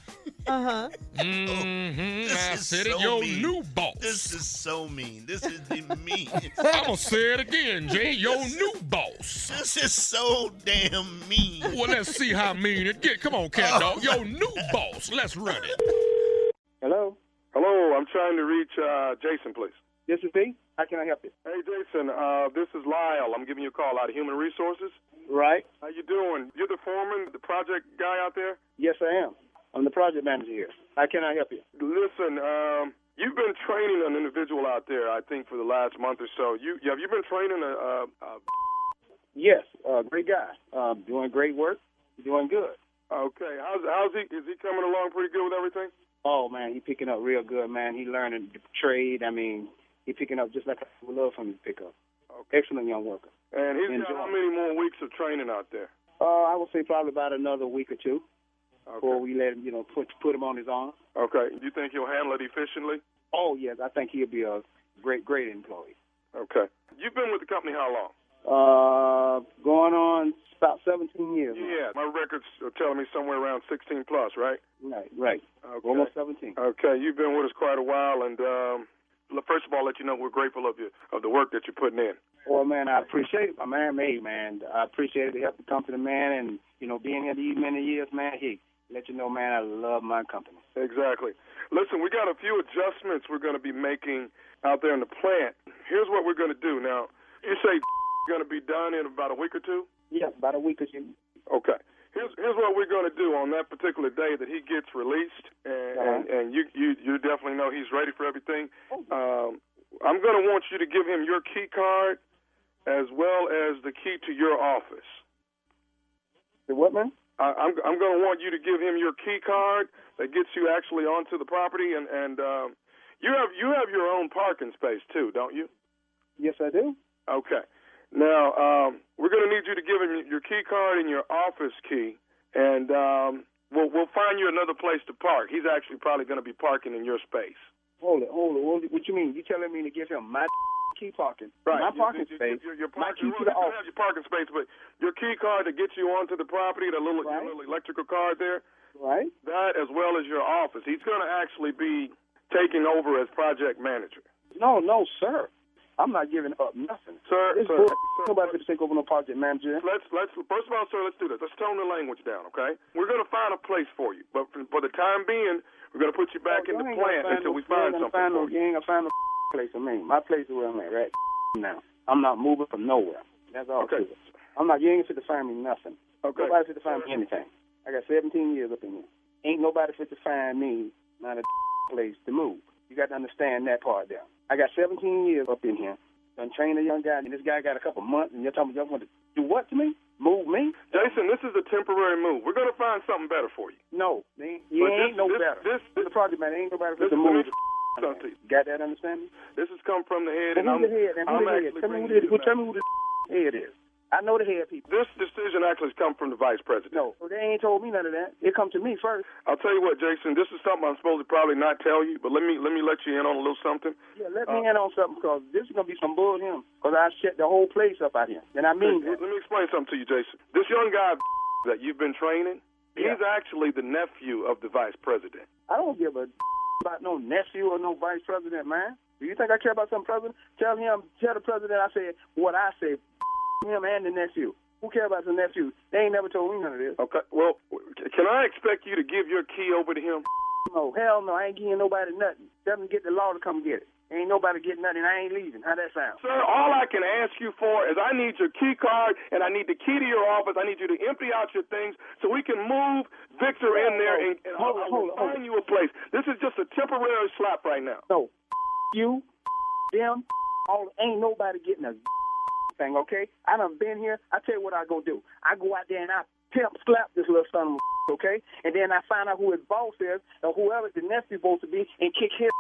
Uh huh. Mm-hmm. This I is said it. Your mean. new boss. This is so mean. This is mean. I'm gonna say it again, Jay. Your new boss. this is so damn mean. Well, let's see how mean it get. Come on, cat dog. Your new boss. Let's run it. Hello? Hello, I'm trying to reach uh, Jason, please. This is B. How can I help you? Hey, Jason, uh, this is Lyle. I'm giving you a call out of Human Resources. Right. How you doing? You're the foreman, the project guy out there? Yes, I am. I'm the project manager here. How can I help you? Listen, um, you've been training an individual out there, I think, for the last month or so. You have you been training a, a, a Yes, uh, great guy. Um, doing great work. Doing good. Okay, how's how's he? Is he coming along pretty good with everything? Oh man, he picking up real good, man. He learning the trade. I mean, he picking up just like I would love for him to pick up. Okay. Excellent young worker. And he's Enjoy. got how many more weeks of training out there? Uh, I would say probably about another week or two before we let him, you know, put put him on his own. Okay, Do you think he'll handle it efficiently? Oh yes, I think he'll be a great great employee. Okay. You've been with the company how long? Uh, going on about 17 years. now. Yeah, my records are telling me somewhere around 16 plus, right? Right, right. Okay. Almost 17. Okay, you've been with us quite a while, and um, first of all, let you know we're grateful of you of the work that you're putting in. Well, man, I appreciate it, my man. Hey, man, I appreciate the help of the company, man, and you know, being here these many years, man. Hey, let you know, man, I love my company. Exactly. Listen, we got a few adjustments we're going to be making out there in the plant. Here's what we're going to do. Now, you say *laughs* going to be done in about a week or two? Yes, about a week or two. Okay. here's here's what we're going to do on that particular day that he gets released, and Uh-huh. and, and you you you definitely know he's ready for everything. Um, I'm going to want you to give him your key card as well as the key to your office. The what, man? I, I'm I'm going to want you to give him your key card that gets you actually onto the property, and and um, you have you have your own parking space too, don't you? Yes, I do. Okay. Now um, we're going to need you to give him your key card and your office key, and um, we'll we'll find you another place to park. He's actually probably going to be parking in your space. Hold it, hold it. Hold it. What you mean? You telling me to give him my key parking? Right. My You- parking you- space. Your, your my parking, key to the you office. have your parking space, but your key card to get you onto the property, the little, your little electrical card there. Right. That as well as your office. He's going to actually be taking over as project manager. No, no, sir. I'm not giving up nothing. Sir, This sir, sir, nobody take over no project manager. Let's let's first of all, sir, let's do this. Let's tone the language down, okay? We're going to find a place for you, but for, for the time being, we're going to put you back oh, in the You plant until no- we find you gonna something find no, you. You ain't gonna find no place for me. My place is where I'm at right now. I'm not moving from nowhere. That's all. Okay. I'm not. You ain't fit to find me nothing. Okay. Nobody fit to find me anything. I got 17 years up in here. Ain't nobody fit to find me not a *laughs* place to move. You got to understand that part there. I got 17 years up in here. Done trained a young guy, and this guy got a couple months, and you're talking about you want to do what to me? Move me? Jason, this is a temporary move. We're going to find something better for you. No, they ain't, you ain't this- no this- better. this- This, the project man ain't nobody fit to move. To you. Got that understanding? This has come from the head, and I'm, the head? And who I'm the head? Tell me who the, you tell me who the *laughs* head is. I know the head people. This decision actually has come from the vice president. No, they ain't told me none of that. It come to me first. I'll tell you what, Jason. This is something I'm supposed to probably not tell you, but let me let me let you in on a little something. Yeah, let Uh, me in on something because this is gonna be some bull him. Because I shut the whole place up out here, and I mean Let me explain something to you, Jason. This young guy *laughs* that you've been training, he's actually the nephew of the vice president. I don't give a about no nephew or no vice president, man. Do you think I care about some president? Tell him, tell the president I said what I say. Him and the nephew. Who care about the nephew? They ain't never told me none of this. Okay. Well, can I expect you to give your key over to him? No, hell no. I ain't giving nobody nothing. Tell them to get the law to come get it. Ain't nobody getting nothing. I ain't leaving. How that sound? Sir, all I can ask you for is I need your key card and I need the key to your office. I need you to empty out your things so we can move Victor in there and, and Hold on, hold on, hold find you a place. This is just a temporary slap right now. No, you, them, all ain't nobody getting a thing. Okay, I done been here. I tell you what I go do. I go out there and I pimp slap this little son of a okay, and then I find out who his boss is or whoever the nephew supposed to be and kick his.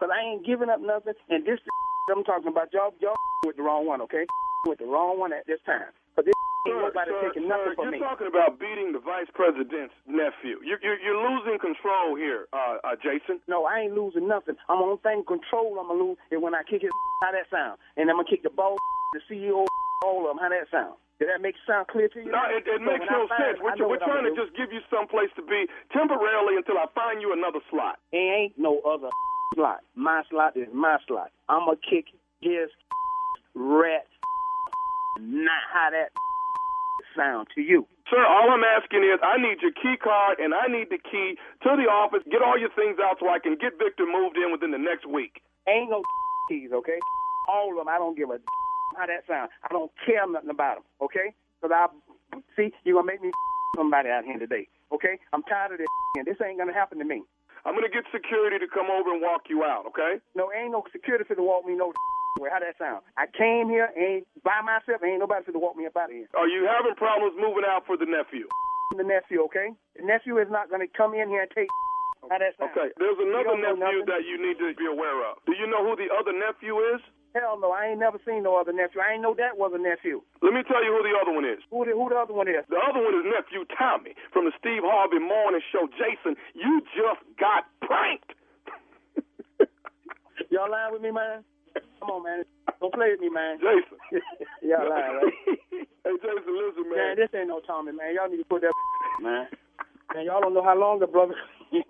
Cause I ain't giving up nothing. And this *laughs* I'm talking about y'all y'all *laughs* with the wrong one. Okay, *laughs* with the wrong one at this time. Cause this ain't nobody sir, taking sir, nothing from me you're talking about beating the vice president's nephew. You're, you're, you're losing control here, uh, uh, Jason. No, I ain't losing nothing. I'm on thing control. I'm gonna lose, and when I kick his, how that sound? And I'm gonna kick the ball, the CEO, all of them. How that sound? Did that make sound clear to you? No, it, it So makes no sense. it, We're, we're trying to do. just give you some place to be temporarily until I find you another slot. Ain't no other slot. My slot is my slot. I'm gonna kick his rat. Not how that sound to you. Sir, all I'm asking is I need your key card and I need the key to the office. Get all your things out so I can get Victor moved in within the next week. Ain't no keys, okay? All of them. I don't give a how that sound. I don't care nothing about them, okay? Because I see you're gonna make me somebody out here today, okay? I'm tired of this, and this ain't gonna happen to me. I'm gonna get security to come over and walk you out, okay? No, ain't no security for to walk me no *laughs* way. How that sound? I came here ain't by myself. Ain't nobody to walk me up out of here. Are you having problems moving out for the nephew? *laughs* The nephew, okay? The nephew is not gonna come in here and take. *laughs* How that sound? Okay, there's another You don't know nephew that you need to be aware of. Do you know who the other nephew is? Hell no, I ain't never seen no other nephew. I ain't know that was a nephew. Let me tell you who the other one is. Who the, who the other one is? The other one is nephew Tommy from the Steve Harvey Morning Show. Jason, you just got pranked. *laughs* Y'all lying with me, man? Come on, man. Don't play with me, man. Jason. *laughs* Y'all lying, right? *laughs* hey, Jason, listen, man. Man, this ain't no Tommy, man. Y'all need to put that man. Man, y'all don't know how long the brother.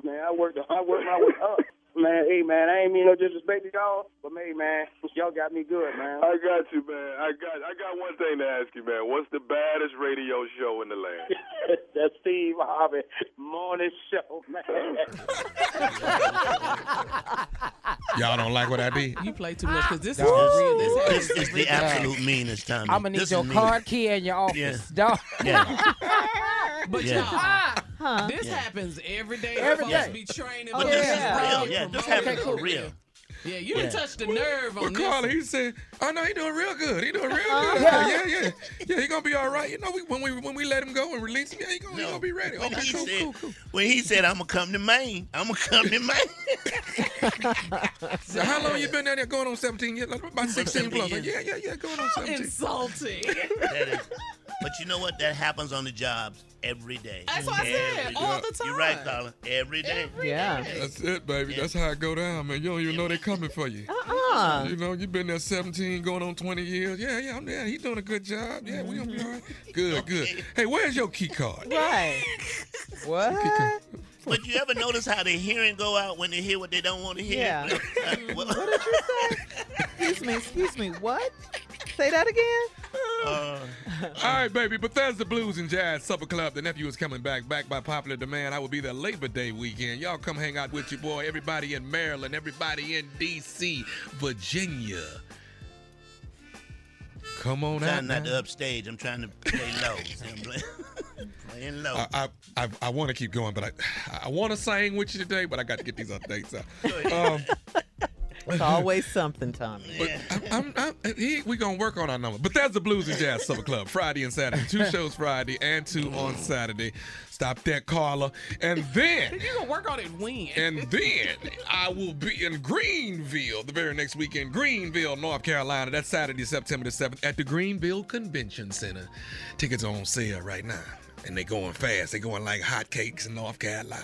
man, I worked. I worked my way up. Man, hey, man, I ain't mean no disrespect to y'all, but hey, man, y'all got me good, man. I got you, man. I got I got one thing to ask you, man. What's the baddest radio show in the land? *laughs* the Steve Harvey Morning Show, man. *laughs* Y'all don't like what I did? You play too much because this is Dog. real. This This happens is the absolute meanest, time. I'm gonna need This your is mean. card key in your office, Yeah. dog. *laughs* Yeah. But Yeah. y'all, Huh? this Yeah. happens every day. Every Folks day. be training. Oh, But folks this yeah. is real. Yeah, this promoting. happens for real. Yeah, you Yeah. done touched the nerve Well, on this. Carla, one. he said, "Oh no, he doing real good. He doing real Uh-huh. good. Yeah, yeah, yeah. Yeah, he gonna be all right. You know, we, when we when we let him go and release him, yeah, he gonna, he gonna be ready. When Okay, he cool, said, cool, cool. when he said, "I'm gonna come to Maine," I'm gonna come to Maine. *laughs* So how long you been down there? Going on 17 years? Like, About 16 plus. Like, yeah, yeah, yeah. Going on 17. Insulting. That is, but you know what? That happens on the jobs every day. That's what I said, Every all day. the You're right, time. Carla. Every day. Yeah. That's it, baby. That's how it go down, man. You don't even know they're coming for you. Uh-uh. You know, you've been there 17, going on 20 years. Yeah, yeah, I'm there. He doing a good job. Yeah, we gonna be all right. Good, good. Hey, where's your key card? Right. *laughs* What? But you ever notice how the hearing go out when they hear what they don't want to hear? Yeah. *laughs* What did you say? Excuse me, excuse me, what? Say that again? uh, All right, baby. Bethesda Blues and Jazz Supper Club. The nephew is coming back, back by popular demand. I will be there Labor Day weekend. Y'all come hang out with your boy. Everybody in Maryland, everybody in D.C., Virginia. Come on out. trying not now. to upstage. I'm trying to play low. I'm playing, *laughs* playing low. I I, I, I want to keep going, but I I want to sing with you today, but I got to get these updates out. Um, It's always something, Tommy. But I'm, I'm, I'm, uh, he, we gonna work on our number. But that's the Blues and Jazz Supper Club, Friday and Saturday. Two *laughs* shows Friday and two on Saturday. Stop that, Carla. And then, You gonna work on it when? and then I will be in Greenville the very next weekend. Greenville, North Carolina. That's Saturday, September the 7th at the Greenville Convention Center. Tickets are on sale right now. And they're going fast. They're going like hotcakes in North Carolina.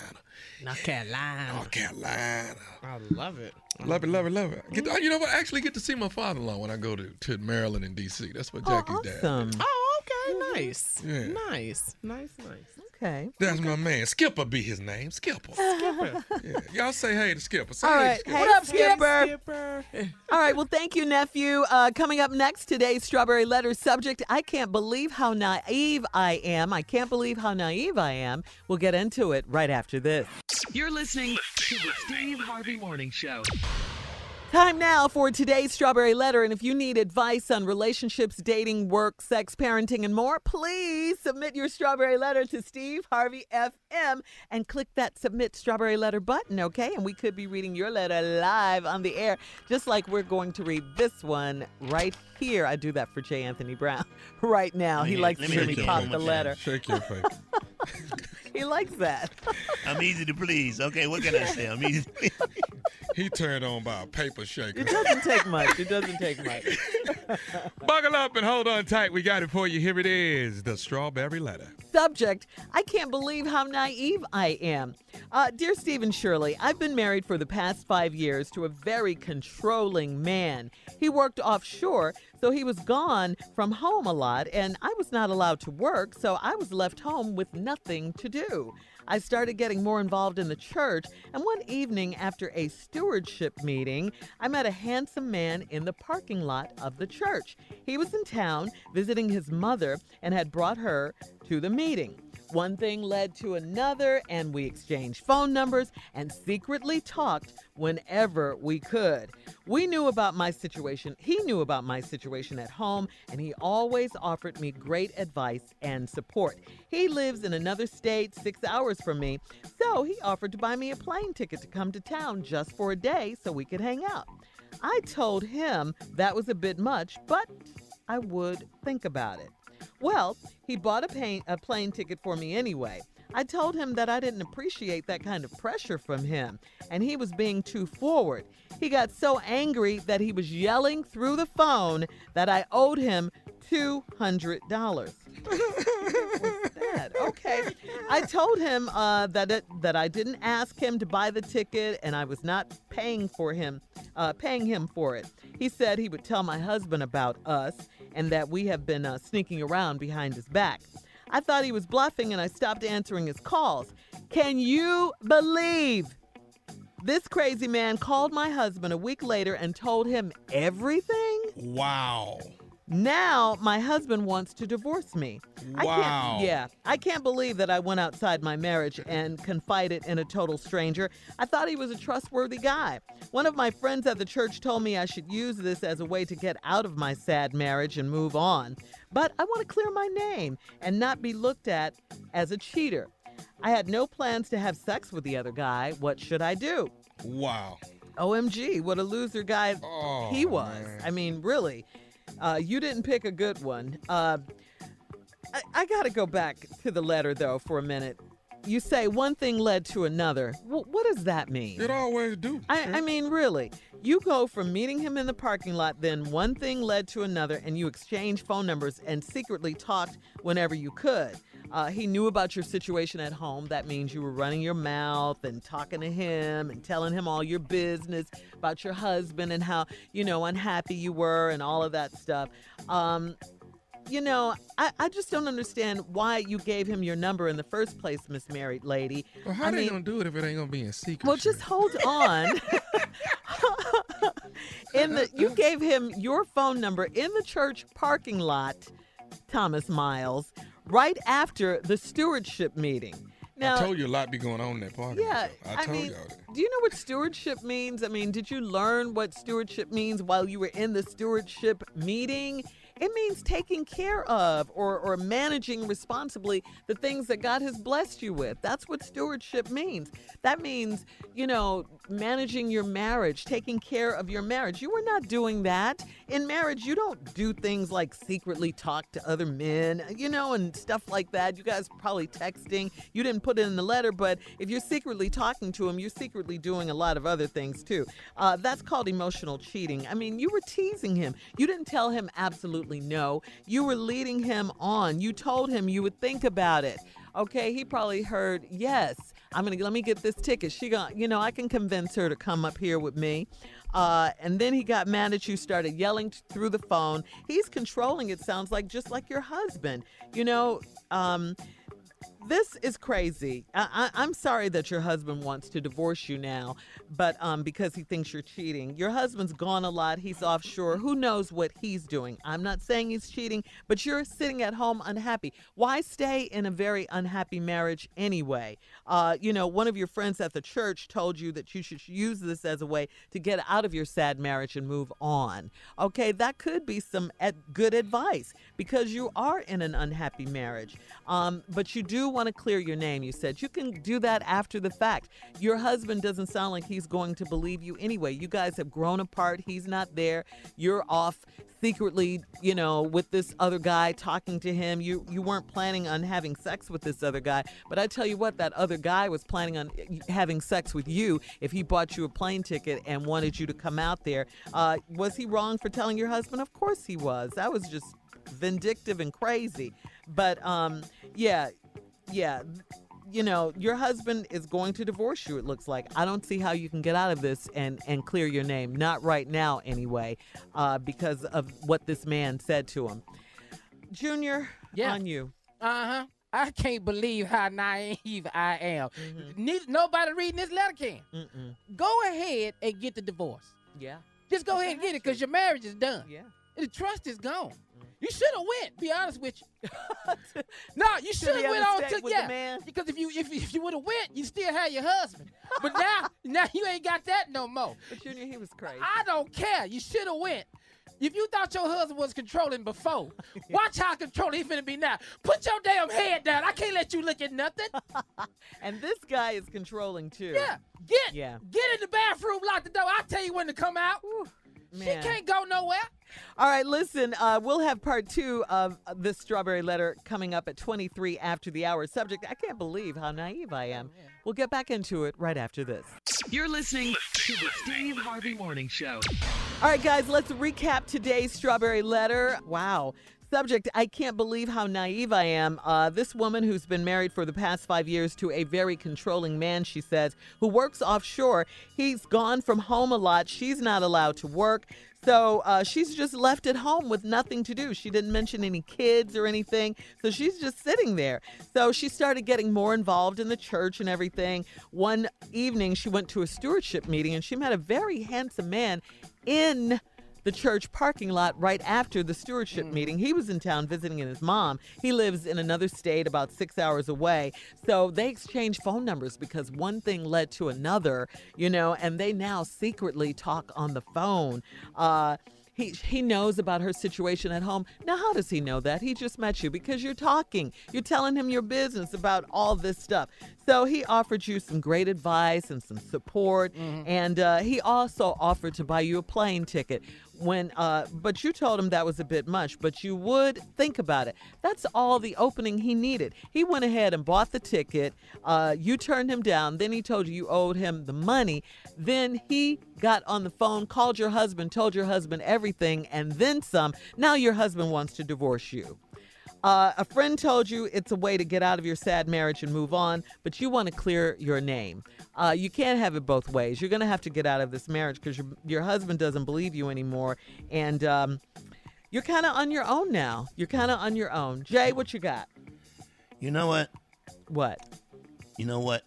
North Carolina. North Carolina. I love it. Love it, love it, love it. Get to- you know what? I actually get to see my father-in-law when I go to, to Maryland and D.C. That's what oh, Jackie's dad. Awesome. Oh, okay, mm-hmm. nice. Yeah. Nice, nice, nice. Okay. That's my man. Skipper be his name. Skipper. Skipper. *laughs* Yeah. Y'all say hey to Skipper. Say All hey right. to Hey, Skipper. what up, Skipper? Skipper. *laughs* All right. Well, thank you, nephew. Uh, coming up next, today's Strawberry Letter subject I can't believe how naive I am. I can't believe how naive I am. We'll get into it right after this. You're listening to the Steve Harvey Morning Show. Time now for today's Strawberry Letter. And if you need advice on relationships, dating, work, sex, parenting, and more, please submit your Strawberry Letter to Steve Harvey FM and click that Submit Strawberry Letter button, okay? And we could be reading your letter live on the air, just like we're going to read this one right here. I do that for J. Anthony Brown *laughs* right now. Let He me- likes to me hear me at pop the letter. Shake your face. *laughs* *laughs* He likes that. I'm easy to please. Okay, what can I say? I'm easy to please. he turned on by a paper shaker. It doesn't take much. It doesn't take much. Buckle up and hold on tight. We got it for you. Here it is the Strawberry Letter. Subject I can't believe how naive I am. Uh, dear Steve and Shirley, I've been married for the past five years to a very controlling man. He worked offshore, so he was gone from home a lot, and I was not allowed to work, so I was left home with nothing to do. I started getting more involved in the church, and one evening after a stewardship meeting, I met a handsome man in the parking lot of the church. He was in town visiting his mother and had brought her to the meeting. One thing led to another, and we exchanged phone numbers and secretly talked whenever we could. We knew about my situation. He knew about my situation at home, and he always offered me great advice and support. He lives in another state, six hours from me, so he offered to buy me a plane ticket to come to town just for a day so we could hang out. I told him that was a bit much, but I would think about it. Well, he bought a, pain, a plane ticket for me anyway. I told him that I didn't appreciate that kind of pressure from him, and he was being too forward. He got so angry that he was yelling through the phone that I owed him $200. *laughs* Okay. I told him uh, that it, that I didn't ask him to buy the ticket, and I was not paying for him, uh, paying him for it. He said he would tell my husband about us and that we have been uh, sneaking around behind his back. I thought he was bluffing, and I stopped answering his calls. Can you believe? This crazy man called my husband a week later and told him everything? Wow. Now my husband wants to divorce me. I Wow. can't, yeah, I can't believe that I went outside my marriage and confided in a total stranger. I thought he was a trustworthy guy. One of my friends at the church told me I should use this as a way to get out of my sad marriage and move on. But I want to clear my name and not be looked at as a cheater. I had no plans to have sex with the other guy. What should I do? Wow. OMG, what a loser guy Oh, he was. I mean, really, uh, you didn't pick a good one. Uh, I, I got to go back to the letter, though, for a minute. You say one thing led to another. Wh- what does that mean? It always do. I, I mean, really, you go from meeting him in the parking lot, then one thing led to another, and you exchange phone numbers and secretly talked whenever you could. Uh, he knew about your situation at home. That means you were running your mouth and talking to him and telling him all your business about your husband and how, you know, unhappy you were and all of that stuff. Um, you know, I, I just don't understand why you gave him your number in the first place, Miss Married Lady. Well, how I they mean, gonna do it if it ain't gonna be in secret? well, just hold on. *laughs* *laughs* in the you gave him your phone number in the church parking lot, Thomas Miles, right after the stewardship meeting. Now, I told you a lot be going on in that party. yeah, I told mean, y'all that. do you know what stewardship means? I mean, did you learn what stewardship means while you were in the stewardship meeting? It means taking care of or, or managing responsibly the things that God has blessed you with. That's what stewardship means. That means, you know, managing your marriage, taking care of your marriage. You were not doing that. In marriage, you don't do things like secretly talk to other men, you know, and stuff like that. You guys probably texting. You didn't put it in the letter, but if you're secretly talking to him, you're secretly doing a lot of other things too. Uh, that's called emotional cheating. I mean, you were teasing him. You didn't tell him absolutely no. You were leading him on. You told him you would think about it. Okay, he probably heard, yes, I'm gonna let me get this ticket. She got, you know, I can convince her to come up here with me. Uh, and then he got mad at you, started yelling t- through the phone. He's controlling, it sounds like, just like your husband. You know, um, this is crazy. I, I'm sorry that your husband wants to divorce you now, but um, because he thinks you're cheating. Your husband's gone a lot. He's offshore. Who knows what he's doing? I'm not saying he's cheating, but you're sitting at home unhappy. Why stay in a very unhappy marriage anyway? Uh, you know, one of your friends at the church told you that you should use this as a way to get out of your sad marriage and move on. Okay, that could be some good advice because you are in an unhappy marriage. Um, but you do want to clear your name, you said. You can do that after the fact. Your husband doesn't sound like he's going to believe you anyway. You guys have grown apart. He's not there. You're off secretly, you know, with this other guy talking to him. You you weren't planning on having sex with this other guy, but I tell you what, that other guy was planning on having sex with you if he bought you a plane ticket and wanted you to come out there. Uh, was he wrong for telling your husband? Of course he was. That was just vindictive and crazy. But um, yeah, yeah. You know, your husband is going to divorce you, it looks like. I don't see how you can get out of this and, and clear your name. Not right now, anyway, uh, because of what this man said to him. Junior, Yeah. on you. Uh huh. I can't believe how naive I am. Mm-hmm. Neither, nobody reading this letter can. Mm-mm. Go ahead and get the divorce. Yeah. Just go ahead and get it because your marriage is done. Yeah. The trust is gone. You should have went. Be honest with you. *laughs* no, you should have went on to with the yeah. man? Because if you if, if you would have went, you still had your husband. But now *laughs* now you ain't got that no more. But you knew he was crazy. I don't care. You should have went. If you thought your husband was controlling before, *laughs* watch how controlling he finna be now. Put your damn head down. I can't let you look at nothing. And this guy is controlling too. Yeah, get Yeah. get in the bathroom, lock the door. I'll tell you when to come out. Man. She can't go nowhere. All right, listen, uh, we'll have part two of this strawberry letter coming up at 23 after the hour. Subject, I can't believe how naive I am. We'll get back into it right after this. You're listening to the Steve Harvey Morning Show. All right, guys, let's recap today's strawberry letter. Wow. Subject, I can't believe how naive I am. Uh, this woman who's been married for the past five years to a very controlling man, she says, who works offshore. He's gone from home a lot. She's not allowed to work. So uh, she's just left at home with nothing to do. She didn't mention any kids or anything. So she's just sitting there. So she started getting more involved in the church and everything. One evening, she went to a stewardship meeting and she met a very handsome man in the church parking lot right after the stewardship meeting. He was in town visiting his mom. He lives in another state about six hours away. So they exchanged phone numbers because one thing led to another, you know, and they now secretly talk on the phone. Uh, he, he knows about her situation at home. Now, how does he know that? He just met you because you're talking. You're telling him your business about all this stuff. So he offered you some great advice and some support, and uh, he also offered to buy you a plane ticket. When, uh, but you told him that was a bit much. But you would think about it. That's all the opening he needed. He went ahead and bought the ticket. Uh, you turned him down. Then he told you you owed him the money. Then he got on the phone, called your husband, told your husband everything, and then some. Now your husband wants to divorce you. Uh, a friend told you it's a way to get out of your sad marriage and move on, but you want to clear your name. Uh, you can't have it both ways. You're going to have to get out of this marriage because your, your husband doesn't believe you anymore. And um, you're kind of on your own now. You're kind of on your own. Jay, what you got? You know what? What? You know what?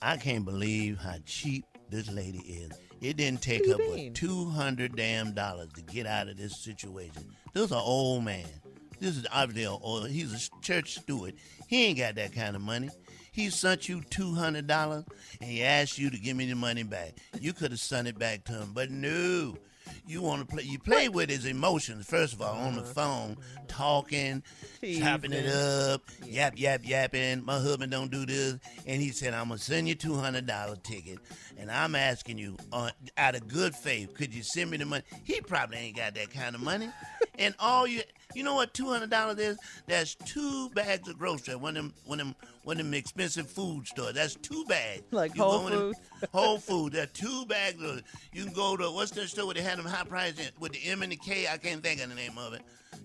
I can't believe how cheap this lady is. It didn't take her but two hundred damn dollars to get out of this situation. This is an old man. This is obviously a, or he's a church steward. He ain't got that kind of money. He sent you two hundred dollars and he asked you to give me the money back. You could have sent it back to him, but no. You want to play? You play with his emotions first of all on the phone, talking, chopping it up, yap yap yapping. My husband don't do this, and he said I'm gonna send you two hundred dollar ticket, and I'm asking you, uh, out of good faith, could you send me the money? He probably ain't got that kind of money, and all you, you know what two hundred dollars is? That's two bags of groceries. One of them, one of them, one of them expensive food stores. That's two bags. Like You Whole go in them- Foods? *laughs* Whole Foods. There are two bags of. You can go to what's that store where they had them high price in, with the M and the K. I can't think of the name of it.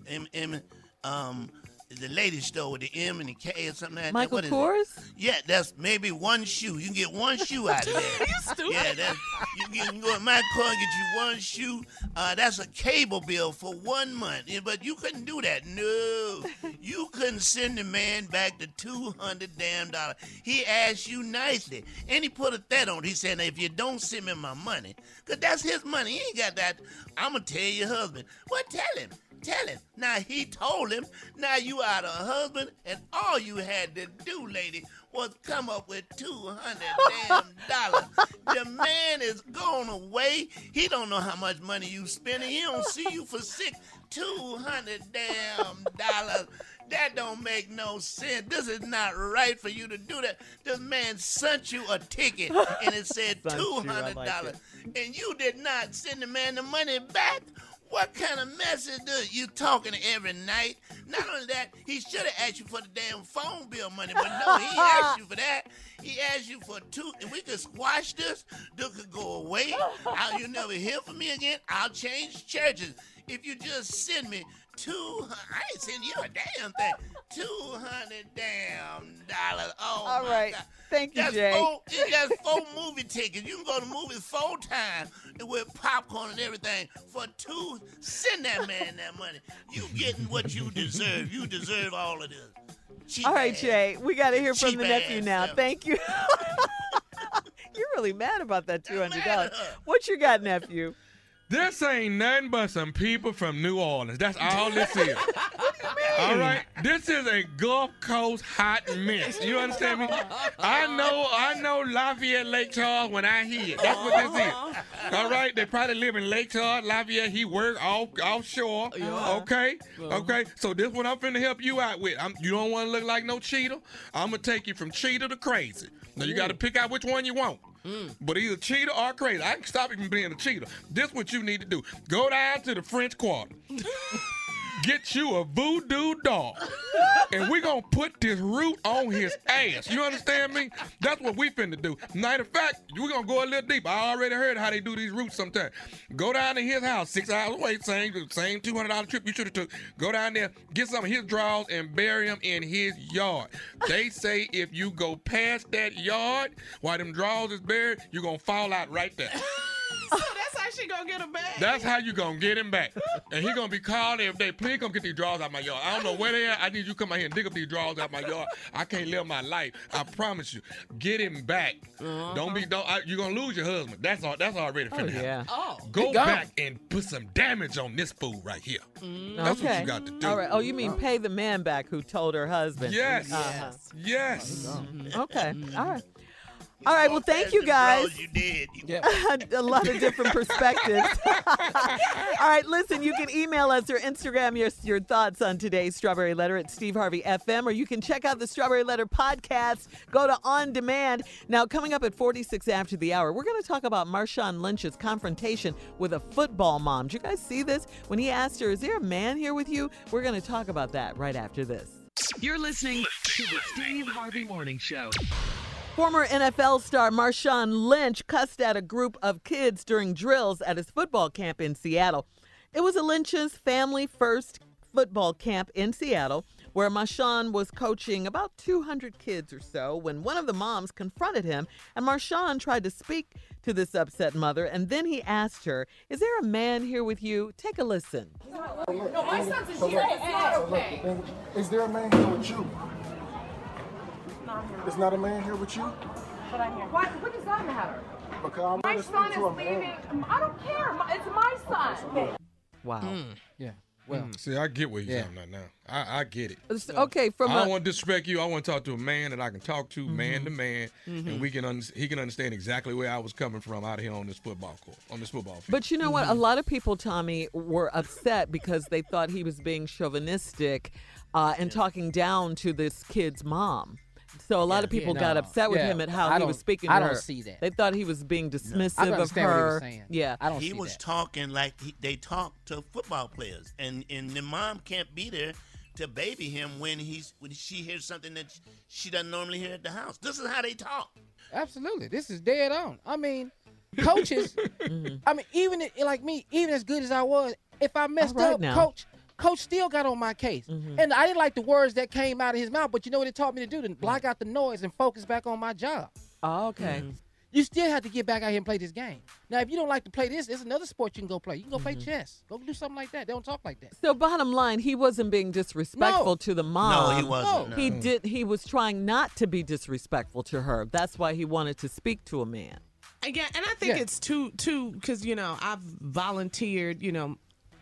M M um. The ladies store with the M and the K or something like that. Michael What is it? Kors? Yeah, that's maybe one shoe. You can get one shoe *laughs* out of there. You stupid. Yeah, that's, you, can- you can go to Michael Kors and get you one shoe. Uh, that's a cable bill for one month. Yeah, But you couldn't do that. No, you couldn't send the man back the two hundred damn dollars. He asked you nicely, and he put a threat on. it. He said, "If you don't send me my money, cause that's his money. He ain't got that. I'm gonna tell your husband. Well, tell him." Tell him. Now he told him. Now you are the husband, and all you had to do, lady, was come up with two hundred damn dollars. The man is gone away. He don't know how much money you spending. He don't see you for six two hundred damn dollars. That don't make no sense. This is not right for you to do that. This man sent you a ticket and it said *laughs* two hundred two you, I hundred like dollars, and you did not send the man the money back. What kind of message this? You talking every night? Not only that, he should have asked you for the damn phone bill money, but no, he asked you for that. He asked you for two. If we could squash this, this could go away. I'll, you'll never hear from me again. I'll change churches. If you just send me two, I ain't send you a damn thing. Two hundred damn dollars. Oh All right. God. Thank you, That's Jay. Four, it- that's *laughs* four movie tickets. You can go to movies four times with popcorn and everything for two. Send that man that money. You getting what you deserve. You deserve all of this. Cheap All right, ass. Jay, we got to hear from Cheap the nephew now. self. Thank you. *laughs* You're really mad about that $200. What you got, nephew? This ain't nothing but some people from New Orleans. That's all this is. *laughs* All right, this is a Gulf Coast hot mess. You understand me? I know, I know Lafayette Lake Charles when I hear it. That's what this is. All right, they probably live in Lake Charles, Lafayette. He work off offshore. Okay, okay. So this one I'm finna help you out with. I'm, you don't want to look like no cheater. I'm gonna take you from cheater to crazy. Now you got to pick out which one you want. Mm. But either cheater or crazy. I can stop from being a cheater. This what you need to do. Go down to the French Quarter. *laughs* Get you a voodoo dog. and we're gonna put this root on his ass. You understand me? That's what we finna do. Matter of fact, we're gonna go a little deep. I already heard how they do these roots sometimes. Go down to his house, six hours away, same same two hundred dollar trip you should have took. Go down there, get some of his drawers and bury them in his yard. They say if you go past that yard while them drawers is buried, you're gonna fall out right there. *laughs* So that's she gonna get him back? That's how you gonna get him back. And he gonna be called every day. Please come get these drawers out my yard. I don't know where they at. I need you to come out here and dig up these drawers out my yard. I can't live my life. I promise you. Get him back. Uh-huh. Don't be don't I, you're gonna lose your husband. That's all that's already oh, finna happen. yeah. Oh. Go back and put some damage on this fool right here. Mm. That's okay. what you got to do. All right. Oh, you mean pay the man back who told her husband? Yes. Uh-huh. Yes. Mm-hmm. Okay. All right. All right. Well, thank you guys. You did. *laughs* a lot of different perspectives. *laughs* All right, listen, you can email us or Instagram your, your thoughts on today's Strawberry Letter at Steve Harvey FM, or you can check out the Strawberry Letter podcast. Go to On Demand. Now, coming up at 46 after the hour, we're going to talk about Marshawn Lynch's confrontation with a football mom. Did you guys see this? When he asked her, Is there a man here with you? We're going to talk about that right after this. You're listening to the Steve Harvey Morning Show. Former NFL star Marshawn Lynch cussed at a group of kids during drills at his football camp in Seattle. It was a Lynch's family first football camp in Seattle where Marshawn was coaching about 200 kids or so when one of the moms confronted him and Marshawn tried to speak to this upset mother and then he asked her, "Is there a man here with you? Take a listen." No, my son's a cheater. It's not okay. Is there a man here with you? There's not a man here with you? But I'm here. Why, what does that matter? Because I'm My gonna son is to a man. leaving. I don't care. It's my son. Wow. Yeah. Well, Mm, See, I get what you're talking about now. I, I get it. It's- okay, from I a- don't want to disrespect you. I want to talk to a man that I can talk to, man Mhm. to man, Mhm. and we can un- he can understand exactly where I was coming from out here on this football court, on this football field. But you know what? A lot of people, Tommy, were upset because they thought he was being chauvinistic uh, and talking down to this kid's mom. So a lot of people Yeah, got no. upset with Yeah, him at how he was speaking to I don't her. see that. They thought he was being dismissive I of understand what he was her. saying. Yeah, I don't he see was that. talking like he, they talk to football players, and and the mom can't be there to baby him when he's when she hears something that she doesn't normally hear at the house. This is how they talk. Absolutely. This is dead on. I mean, coaches, *laughs* Mm-hmm. I mean, even like me, even as good as I was, if I messed right up, now. coach, coach still got on my case. Mm-hmm. And I didn't like the words that came out of his mouth, but you know what it taught me to do? To block out the noise and focus back on my job. Oh, okay. You still have to get back out here and play this game. Now, if you don't like to play this, there's another sport you can go play. You can go play Mm-hmm. chess. Go do something like that. They don't talk like that. So bottom line, he wasn't being disrespectful No. to the mom. No, he wasn't, no. He did. He was trying not to be disrespectful to her. That's why he wanted to speak to a man. Yeah, and I think Yeah. it's too too because you know I've volunteered, you know,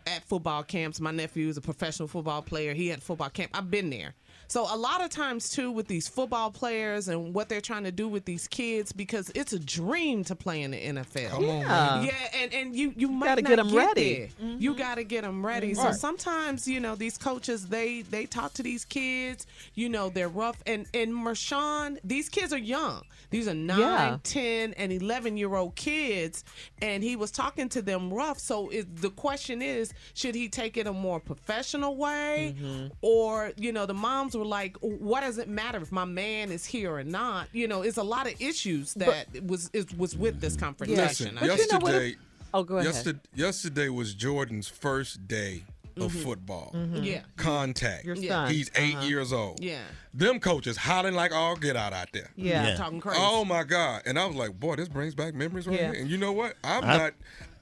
at football camps. My nephew is a professional football player. He had football camp. I've been there. So a lot of times too with these football players and what they're trying to do with these kids because it's a dream to play in the NFL. Come on, Yeah. yeah, and and you you might gotta not get 'em ready. there. You got to get them ready. So Right. sometimes you know these coaches they they talk to these kids. You know they're rough and and Marshawn these kids are young. These are nine, Yeah. 10 and 11 year old kids and he was talking to them rough so it, the question is should he take it a more professional way Mm-hmm. or you know the moms were like what does it matter if my man is here or not you know it's a lot of issues that was is, was with this confrontation Listen, I think. yesterday, Oh, go ahead. yesterday, yesterday was Jordan's first day of Mhm. football. Mhm. Yeah. Contact. Your son. He's 8 Uh-huh. years old. Yeah. Them coaches hollering like all get out out there. Yeah. Yeah. Talking crazy. Oh my God. And I was like, boy, this brings back memories right Yeah. here. And you know what? I'm I- not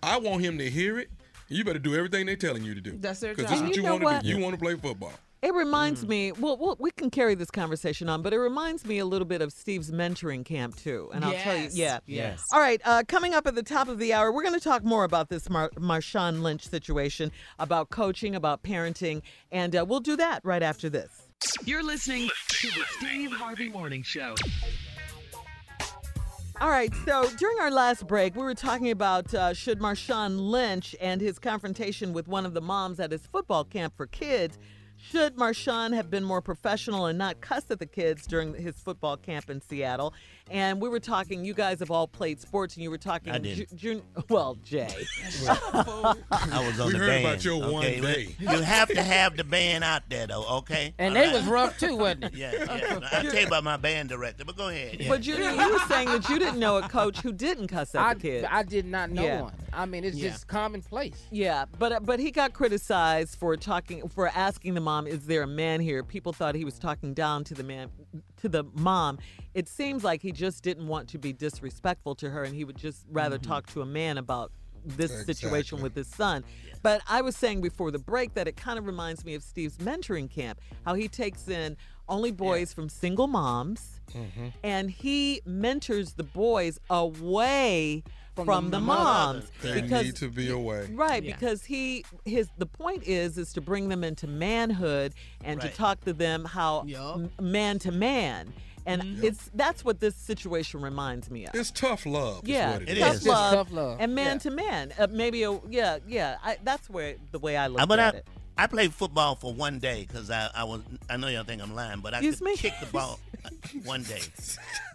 I want him to hear it. You better do everything they're telling you to do. That's their job. Because this is what you, you know want to do. You want to play football. It reminds me. Well, well, we can carry this conversation on, but it reminds me a little bit of Steve's mentoring camp too. And I'll tell you, yeah, yes. All right, uh, coming up at the top of the hour, we're going to talk more about this Mar- Marshawn Lynch situation, about coaching, about parenting, and uh, we'll do that right after this. You're listening to the Steve Harvey Morning Show. All right, so during our last break, we were talking about uh, should Marshawn Lynch and his confrontation with one of the moms at his football camp for kids, should Marshawn have been more professional and not cuss at the kids during his football camp in Seattle? And we were talking, you guys have all played sports, and you were talking, I didn't. Ju- Jun- well, Jay. *laughs* I was on We the heard band. about your one day. You have to have the band out there, though. Okay. And All they right? was rough too, wasn't it? Yeah, yeah. *laughs* I'll tell you about my band director, but go ahead. Yeah. But Junior, you were saying that you didn't know a coach who didn't cuss at I, the kids. I did not know Yeah. one. I mean, it's Yeah. just commonplace. Yeah, but uh, but he got criticized for talking for asking the mom, "Is there a man here?" People thought he was talking down to the man, to the mom. It seems like he just didn't want to be disrespectful to her, and he would just rather Mm-hmm. talk to a man about this situation with his son. But I was saying before the break that it kind of reminds me of Steve's mentoring camp, how he takes in only boys from single moms Mm-hmm. and he mentors the boys away from, From the, the moms They because need to be away. Right, Yeah. because he his the point is is to bring them into manhood and Right. to talk to them how m- man to man. And it's that's what this situation reminds me of. It's tough love. is yeah, what it tough, is. love tough love. and man Yeah. to man. Uh, maybe a yeah, yeah. I, that's where the way I look but at I, it. I played football for one day because I, I was I know y'all think I'm lying, but I Excuse could me? kick the ball uh, *laughs* one day.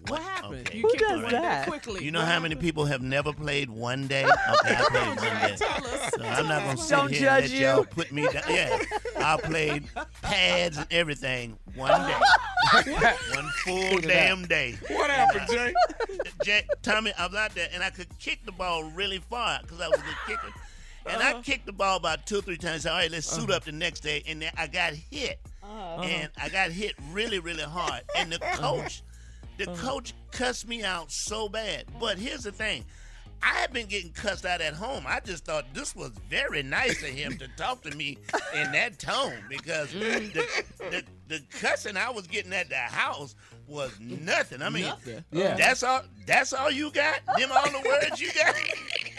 What happened? Okay. You Who does it day that? quickly. You know What how many people have never played one day? *laughs* Okay, I played one day. So I'm not gonna sit Don't here and let y'all put me down. Yeah, I played pads and everything one day, *laughs* one full Figured it damn day. What happened, Jay? Jay, Tommy, I was out there and I could kick the ball really far because I was a good kicker. And I uh-huh. kicked the ball about two or three times. All right, let's suit uh-huh. up the next day. And then I got hit. Uh-huh. And I got hit really, really hard. And the coach, the coach cussed me out so bad. But here's the thing. I had been getting cussed out at home. I just thought this was very nice of him to talk to me in that tone because mm. the, the, the cussing I was getting at the house was nothing. I mean, Nothing. Yeah. that's all. That's all you got. Them all the words you got.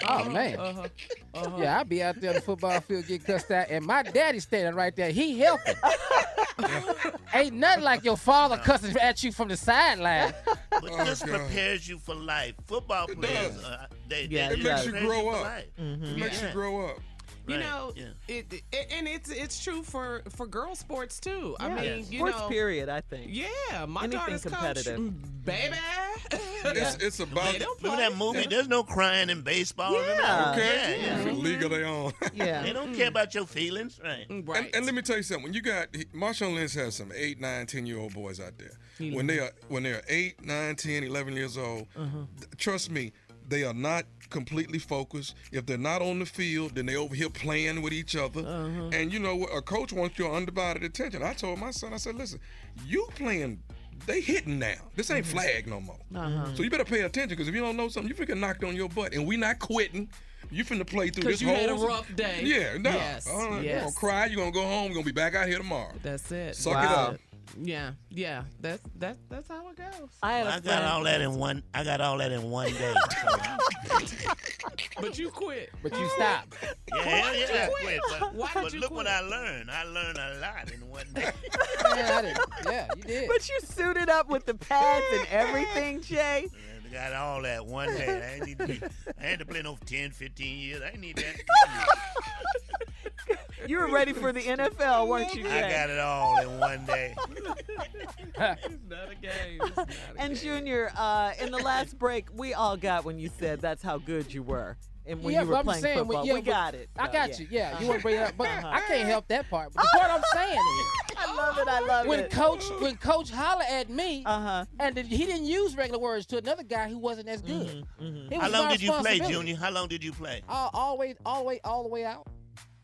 Oh uh-huh, man. Uh-huh, uh-huh. Yeah, I be out there on the football field getting cussed out, and my daddy standing right there. He helping. *laughs* Ain't nothing like your father cussing at you from the sideline. But Oh, this God. prepares you for life. Football players, uh, they, Yeah, they, it it makes you grow for up. life. It mm-hmm. makes you grow up. You Right, know, yeah. it, it and it's it's true for for girl sports too. I Yeah. mean, you Sports know, period, I think. yeah, my Anything daughter's coach, competitive. mm, baby. It's, *laughs* it's about They don't Remember that movie? There's no crying in baseball. Yeah. that? okay. Yeah, yeah. It's a league of their own. *laughs* Yeah. They don't mm. care about your feelings, right? Mm, right. And, and let me tell you something. When you got Marshawn Lynch has some eight, nine, ten year old boys out there. When they are when they are eight, nine, 10, 11 years old, th- trust me, they are not completely focused. If they're not on the field, then they over here playing with each other. Uh-huh. And you know? A coach wants your undivided attention. I told my son, I said, listen, you playing. They hitting now. This ain't mm-hmm. flag no more. Uh-huh. So you better pay attention because if you don't know something, you finna get knocked on your butt. And we not quitting. You finna play through this whole. you had a rough day. Yeah, no. Yes, uh-huh. right, You're gonna cry. You're gonna go home. You're gonna be back out here tomorrow. That's it. Suck it Wow. up. Yeah, yeah. That's that's that's how it goes. I had Well, a I got friend- all that in one. I got all that in one day. So, But you quit. But you stop. yeah, hell yeah, I quit? quit. But, Why did but you look what quit? I learned. I learned a lot in one day. *laughs* Yeah, I did. yeah, you did. But you suited up with the pads and everything, Jay. I got all that one day. I ain't need to be, I had to play no 10, 15 years. I ain't need that. *laughs* You were ready for the NFL, weren't you, I Jay? got it all in one day. It's not a game. It's not a *laughs* And game. Junior, uh, in the last break, we all got when you said that's how good you were, and when yeah, you but were I'm playing saying, football, yeah, we got it. I Uh, got yeah. you. Yeah, you want to bring it up, but I can't help that part. But the part I'm saying is, *laughs* I love it. I love when it. coach when coach holler at me, Uh huh. and then he didn't use regular words to another guy who wasn't as good. Mm-hmm. It How was long did you play. Junior? How long did you play? All, all the way, all the way, all the way out.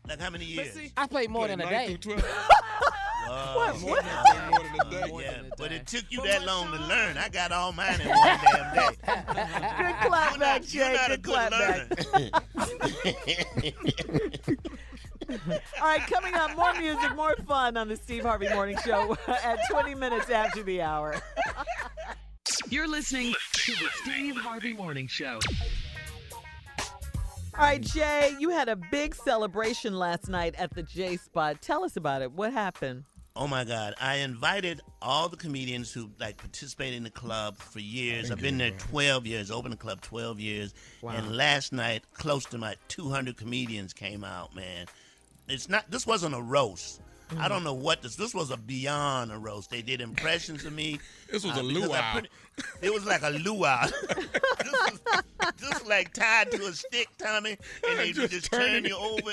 Like how many years? see, I played more than a Nine day. through 12. *laughs* Wow. What? More than a day. Yeah, than a but it took you that long to learn. I got all mine in one damn *laughs* day. Good clap You're back, not, you're Jay. not a Good good clap back. learner. *laughs* All right, coming up, more music, more fun on the Steve Harvey Morning Show at 20 minutes after the hour. You're listening to the Steve Harvey Morning Show. All right, Jay, you had a big celebration last night at the J Spot. Tell us about it. What happened? Oh my God! I invited all the comedians who like participate in the club for years. I've been there twelve years, opened the club twelve years, wow. and last night close to my two hundred comedians came out. Man, it's not. This wasn't a roast. I don't know what this. This was a beyond a roast. They did impressions of me. *laughs* This was uh, a luau. put it- was like a luau. *laughs* this was just like tied to a stick, Tommy, and *laughs* they Just just, turn you over.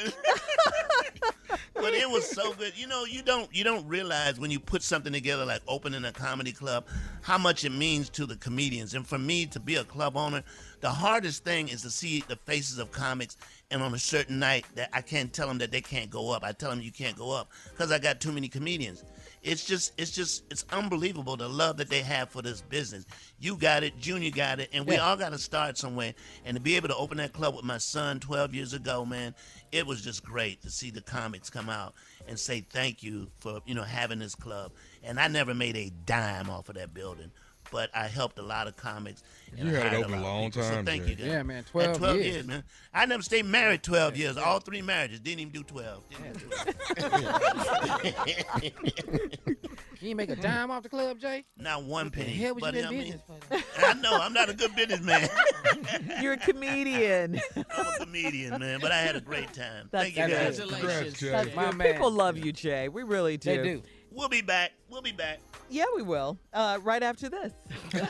but it was so good. You know, you don't you don't realize when you put something together like opening a comedy club how much it means to the comedians. And for me to be a club owner, the hardest thing is to see the faces of comics and on a certain night that I can't tell them that they can't go up. I tell them you can't go up because I got too many comedians. It's just, it's just, it's unbelievable the love that they have for this business. You got it, Junior got it, and we Yeah. all got to start somewhere. And to be able to open that club with my son 12 years ago, man, it was just great to see the comics come out and say thank you for you know having this club. And I never made a dime off of that building, but I helped a lot of comics. You I had it open a long people. So time, thank Jay. you, guys. Yeah, man, At 12 12 years. years, man. I never stayed married 12 years. All three marriages didn't even do 12. Didn't even do it. *laughs* You make a dime off the club, Jay? Not one penny. hell was you but in I mean, business for? I know I'm not a good businessman. *laughs* You're a comedian. *laughs* I'm a comedian, man, but I had a great time. That's Thank you guys. Congratulations. That's My man. People love you, Jay. We really do. They do. We'll be back. We'll be back. Yeah, we will. Uh, right after this. *laughs*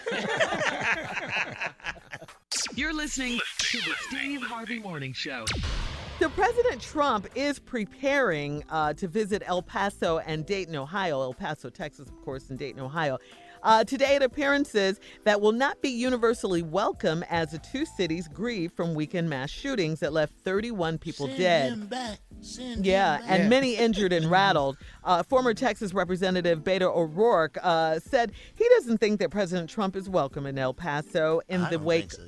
You're listening to the Steve Harvey Morning Show. So President Trump is preparing uh, to visit El Paso and Dayton, Ohio. El Paso, Texas, of course, and Dayton, Ohio. Uh, today at appearances that will not be universally welcome as the two cities grieve from weekend mass shootings that left 31 people Send dead. him back. Send Yeah, and many injured and rattled. Uh, former Texas Representative Beto O'Rourke uh, said he doesn't think that President Trump is welcome in El Paso in I the wake so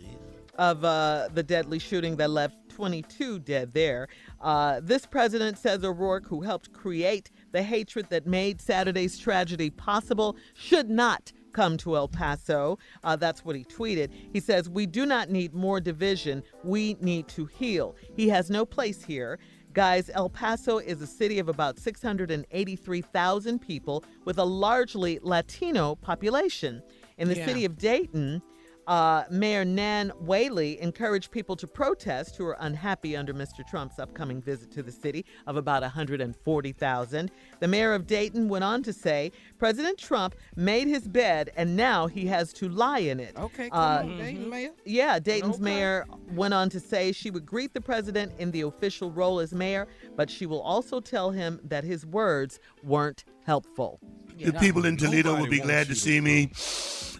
of uh, the deadly shooting that left 22 dead there. Uh, this president says O'Rourke, who helped create the hatred that made Saturday's tragedy possible, should not come to El Paso. Uh, that's what he tweeted. He says, We do not need more division. We need to heal. He has no place here. Guys, El Paso is a city of about 683,000 people with a largely Latino population. In the Yeah. city of Dayton, uh, Mayor Nan Whaley encouraged people to protest who are unhappy under Mr. Trump's upcoming visit to the city of about 140,000. The mayor of Dayton went on to say President Trump made his bed and now he has to lie in it. Okay, come Uh, on, Dayton, Mayor. yeah, Dayton's Okay. mayor went on to say she would greet the president in the official role as mayor, but she will also tell him that his words weren't helpful. The people in Toledo will be glad to see me.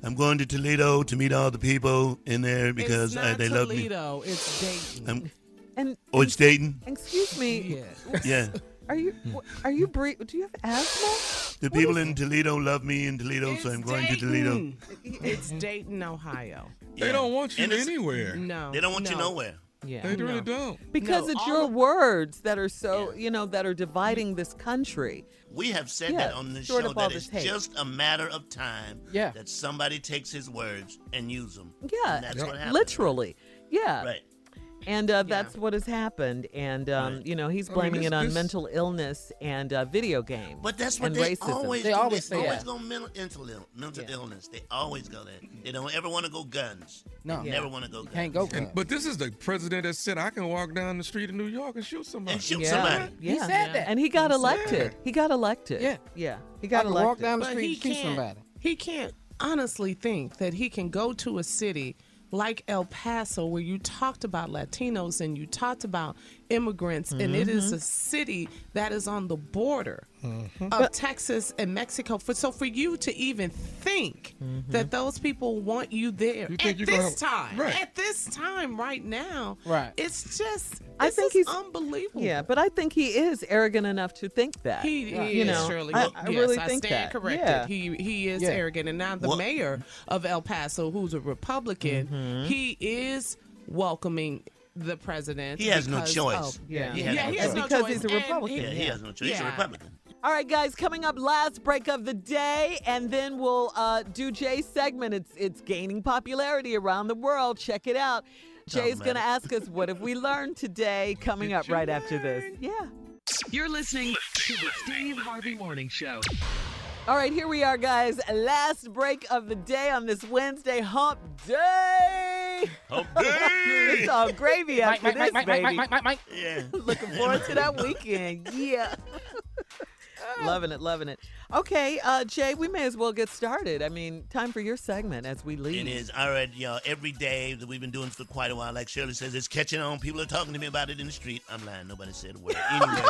I'm going to Toledo to meet all the people in there because it's uh, not they love me. Toledo, It's Dayton. I'm, And oh, it's Dayton. excuse me, yeah. Yeah. are you are you bre- do you have asthma? The people in Toledo love me in Toledo, so I'm going to Toledo. It's Dayton, Ohio. They don't want you anywhere. No. They don't want you nowhere. Yeah. They really No. don't. Because No, it's your of- words that are so, you know, that are dividing this country. We have said Yeah, that on this sort show that it's hate. just a matter of time Yeah. that somebody takes his words and use them. Yeah, And that's what happens. literally. Yeah. Right. And uh, that's what has happened. And, um, Right. you know, he's I mean, blaming this- it on this- mental illness and uh, video games. But that's what and they racism. always They do. always they say always that. go mental, mental, ill- mental Yeah. illness. They always go there. They don't ever want to go guns. No. They never want to go guns. Can't go And, guns. but this is the president that said I can walk down the street in New York and shoot somebody. And shoot yeah. somebody. Yeah. He said that. And he got He elected. He got elected. Yeah. Yeah. He I got can elected. walk down the street and shoot somebody. He can't honestly think that he can go to a city like El Paso, where you talked about Latinos and you talked about immigrants, and it is Mm-hmm. a city that is on the border Mm-hmm. of Texas and Mexico. For so for you to even think Mm-hmm. that those people want you there You at this time, right. at this time, right now, Right. It's just, I think he's- unbelievable. Yeah, but I think he is arrogant enough to think that. He, he you is know, surely. I, I yes, really I think stand that. corrected. Yeah. He he is Yeah. arrogant, and now the What- mayor of El Paso, who's a Republican, Mm-hmm. he is welcoming the president. He has no choice. of- Yeah. He yeah, has he has choice. no Because choice. he's a Republican. Yeah, he has no choice. He's a Republican. All right, guys, coming up, last break of the day, and then we'll uh, do Jay's segment. It's it's gaining popularity around the world. Check it out. Jay's about going to ask us what have we learned today. Coming up right after this. Yeah. You're listening to the Steve Harvey Morning Show. All right, here we are, guys. Last break of the day on this Wednesday hump day. Hump *laughs* It's day. all gravy Mike, after Mike, this, Mike, Mike, baby. Mike, Mike, Mike, Mike. Yeah. *laughs* Looking forward to that weekend. *laughs* Yeah. loving it, loving it. Okay, uh, Jay, we may as well get started. I mean, time for your segment as we leave. It is all right, y'all. Every day that we've been doing for quite a while, like Shirley says, it's catching on. People are talking to me about it in the street. I'm lying. Nobody said a word. Anyway,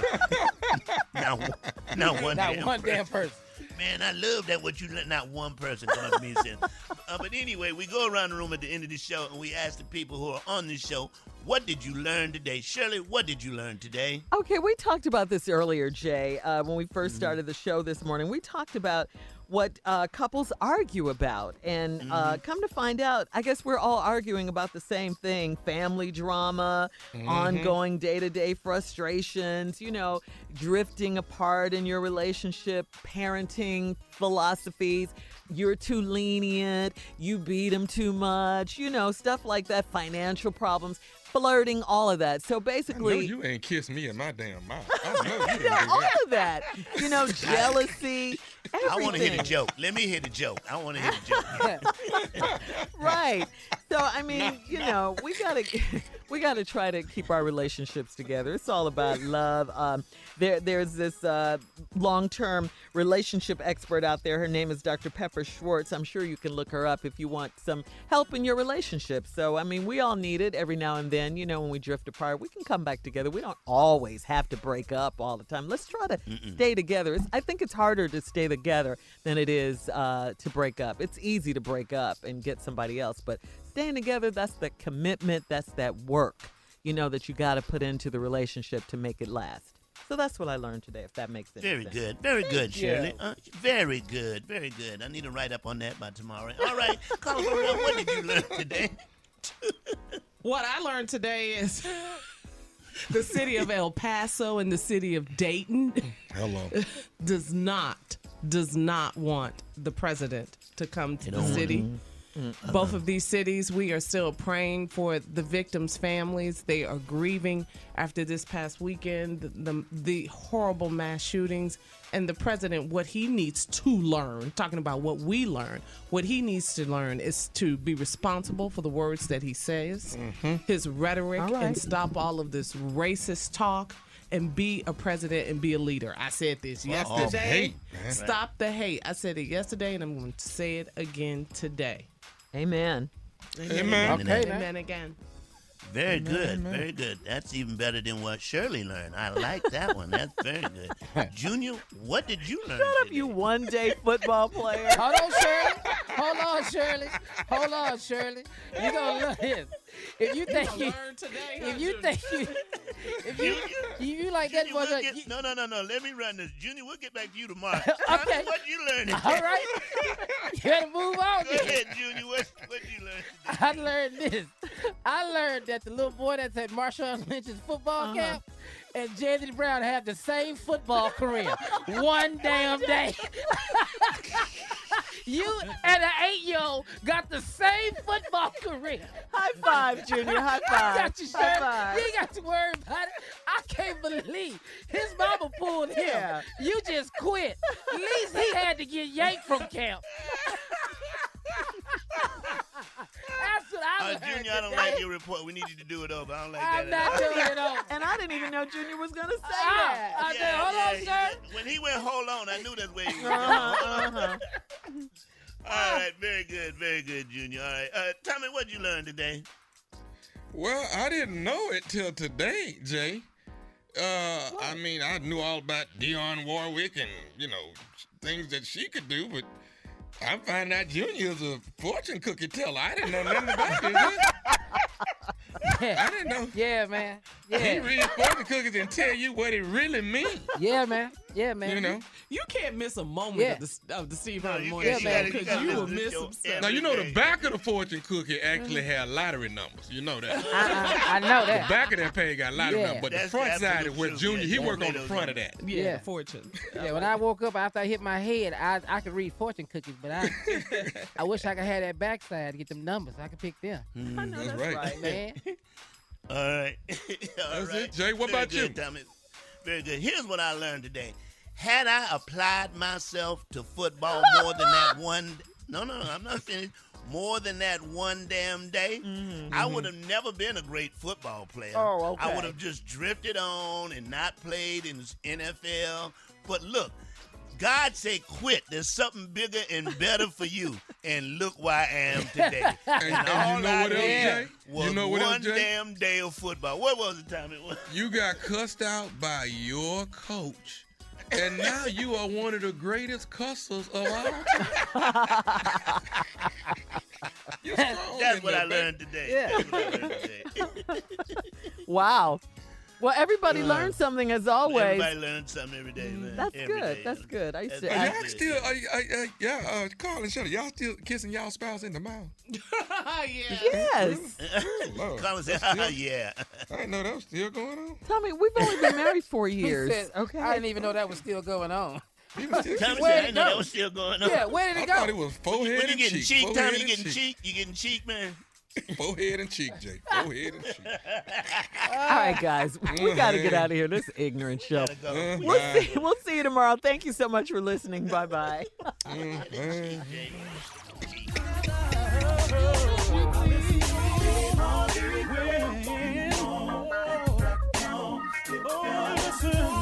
not, one- not one Not damn one person. damn person. Man, I love that what you let not one person come to me and say. *laughs* Uh, but anyway, we go around the room at the end of the show and we ask the people who are on the show What did you learn today? Shirley, what did you learn today? Okay, we talked about this earlier, Jay, uh, when we Mm-hmm. 1st started the show this morning. We talked about what uh, couples argue about. And Mm-hmm. uh, come to find out, I guess we're all arguing about the same thing family drama, Mm-hmm. Mhm. ongoing day to day frustrations, you know, drifting apart in your relationship, parenting philosophies. You're too lenient, you beat him too much, you know, stuff like that, financial problems, flirting, all of that. So basically, you ain't kissed me in my damn mouth. I *laughs* know you yeah, all of that. You know, *laughs* jealousy, everything. *laughs* I want to hear the joke. Let me hear the joke. I want to hear the joke. right. So I mean, you know, we gotta we gotta try to keep our relationships together. It's all about love. Um, there there's this uh, long term relationship expert out there. Her name is Dr. Pepper Schwartz. I'm sure you can look her up if you want some help in your relationship. So I mean, we all need it every now and then. You know, when we drift apart, we can come back together. We don't always have to break up all the time. Let's try to stay together. It's, I think it's harder to stay together than it is uh, to break up. It's easy to break up and get somebody else, but staying together, that's the commitment, that's that work, you know, that you got to put into the relationship to make it last. So that's what I learned today, if that makes any sense. Very sense. good. Very good, Thank you. Shirley. Uh, very good. Very good. I need to write up on that by tomorrow. All right. *laughs* Carla Ferrell, what did you learn today? *laughs* What I learned today is *laughs* the city of El Paso and the city of Dayton Hello. does not does not want the president to come to They the don't want city. Him. Both of these cities, we are still praying for the victims' families. They are grieving after this past weekend, the, the, the horrible mass shootings. And the president, what he needs to learn, talking about what we learn, what he needs to learn is to be responsible for the words that he says, his rhetoric, right. and stop all of this racist talk and be a president and be a leader. I said this yesterday. hate. Stop the hate. I said it yesterday and I'm going to say it again today. Amen. Amen. Okay, Amen again. Very Amen, good. amen. Very good. That's even better than what Shirley learned. I like that one. That's very good. *laughs* Junior, what did you learn? Shut up, you one day football player. Hold on, Shirley. Hold on, Shirley. Hold on, Shirley. You gonna learn this. If you think you, today, if you think you, if you, you, *laughs* you like that Junior, was we'll a, get- no, no, no, no. Let me run this. Junior, we'll get back to you tomorrow. *laughs* Okay. What you learned today? all right. You gotta move on. Go then. ahead, Junior. What, what you learn? I learned this. I learned that the little boy that's at Marshawn *laughs* Lynch's football Uh-huh. camp and Jay Brown have the same football career. One *laughs* damn day. *laughs* you and an eight-year-old got the same football career. High five, Junior. High I five. got you, High five. You got to worry about it. I can't believe his mama pulled him. Yeah. You just quit. At least he had to get yanked from camp. That's what Uh, Junior, I don't like your report. We need you to do it over. I don't like I'm that. not at all. doing it over. And I didn't even know Junior was gonna say Ah, that. I said, hold yeah, on, sir. When he went, hold on, I knew that's where he was Uh-huh, going. uh-huh. *laughs* All right, very good, very good, Junior. All right, uh, Tommy, what'd you learn today? Well, I didn't know it till today, Jay. Uh, I mean, I knew all about Dionne Warwick and you know things that she could do, but I find out Junior's a fortune cookie teller. I didn't know nothing about this. I didn't know. Yeah, man. Yeah. He reads fortune cookies and tell you what it really means. Yeah, man. Yeah, man. You know. You can't miss a moment Yeah. of, the, of the Steve Harvey you Morning can't. Show You gotta- you because you will miss your some stuff. Now you know the back of the fortune cookie actually mm-hmm. had lottery numbers. You know that. *laughs* I, I know that. The back of that page got lottery Yeah. numbers, but That's the front side is where. Junior Yeah, he worked on the those front of that. Yeah, Yeah. fortune. Yeah, when I woke up after I hit my head, I I could read fortune cookies, but I *laughs* I wish I could have that backside to get them numbers. I could pick them. Hmm, I know That's that's, right. right. Man. *laughs* All right. All That's right. it, Jay. What Very about good, you? Tommy. Very good. Here's what I learned today. Had I applied myself to football *laughs* more than that one, no, no, no, I'm not finished. More than that one damn day, mm-hmm, I mm-hmm. would have never been a great football player. Oh, okay. I would have just drifted on and not played in the NFL. But look, God say quit. There's something bigger and better for you. *laughs* And look where I am *laughs* today. And, and you know I what else, Jay? was You know what else, one Jay? damn day of football. What was the time it, was? You got cussed out by your coach. And now you are one of the greatest cussers of all time. *laughs* That's what I learned today. Yeah. That's what I learned today. *laughs* Wow. Well, everybody Uh, learned something as always. Everybody learns something every day, man. That's Every good. day. That's good. I used to. Are y'all still, uh, uh, uh, yeah, uh, Carl and Shelly, y'all still kissing y'all spouse in the mouth? *laughs* yeah. yes. *laughs* Lord, Colin said, still- *laughs* yeah. I didn't know that was still going on. Tommy, we've only been married four years. said, okay. I didn't even know that was still going on. He was still Tommy Where'd said, I it know that was still going on. Yeah, where did it go? I thought it was forehead When you getting cheek. cheek, Tommy, you getting cheek. cheek? You getting cheek, man? *laughs* Forehead and cheek, Jay. Forehead and cheek. All right, guys, we got to get out of here. This ignorant show. Uh, We'll see. We'll see you tomorrow. Thank you so much for listening. Bye bye. *laughs*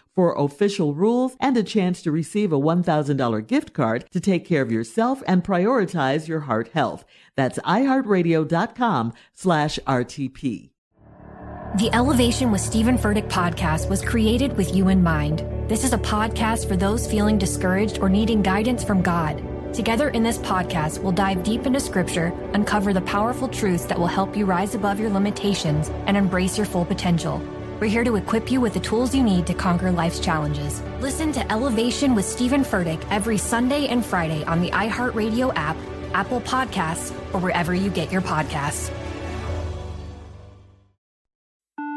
for official rules and a chance to receive a $1,000 gift card to take care of yourself and prioritize your heart health. That's iheartradio.com slash RTP. The Elevation with Stephen Furtick podcast was created with you in mind. This is a podcast for those feeling discouraged or needing guidance from God. Together in this podcast, we'll dive deep into scripture, uncover the powerful truths that will help you rise above your limitations and embrace your full potential. We're here to equip you with the tools you need to conquer life's challenges. Listen to Elevation with Stephen Furtick every Sunday and Friday on the iHeartRadio app, Apple Podcasts, or wherever you get your podcasts.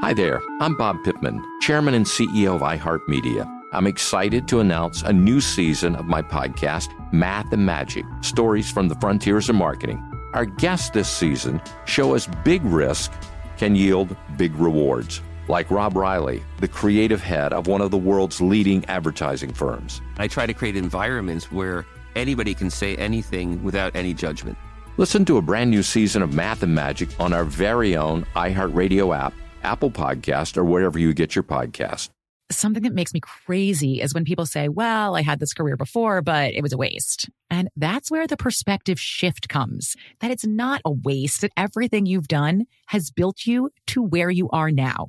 Hi there, I'm Bob Pittman, Chairman and CEO of iHeartMedia. I'm excited to announce a new season of my podcast, Math and Magic Stories from the Frontiers of Marketing. Our guests this season show us big risk can yield big rewards, like Rob Reilly, the creative head of one of the world's leading advertising firms. I try to create environments where anybody can say anything without any judgment. Listen to a brand new season of Math and Magic on our very own iHeartRadio app, Apple Podcast, or wherever you get your podcast. Something that makes me crazy is when people say, well, I had this career before, but it was a waste. And that's where the perspective shift comes that it's not a waste, that everything you've done has built you to where you are now.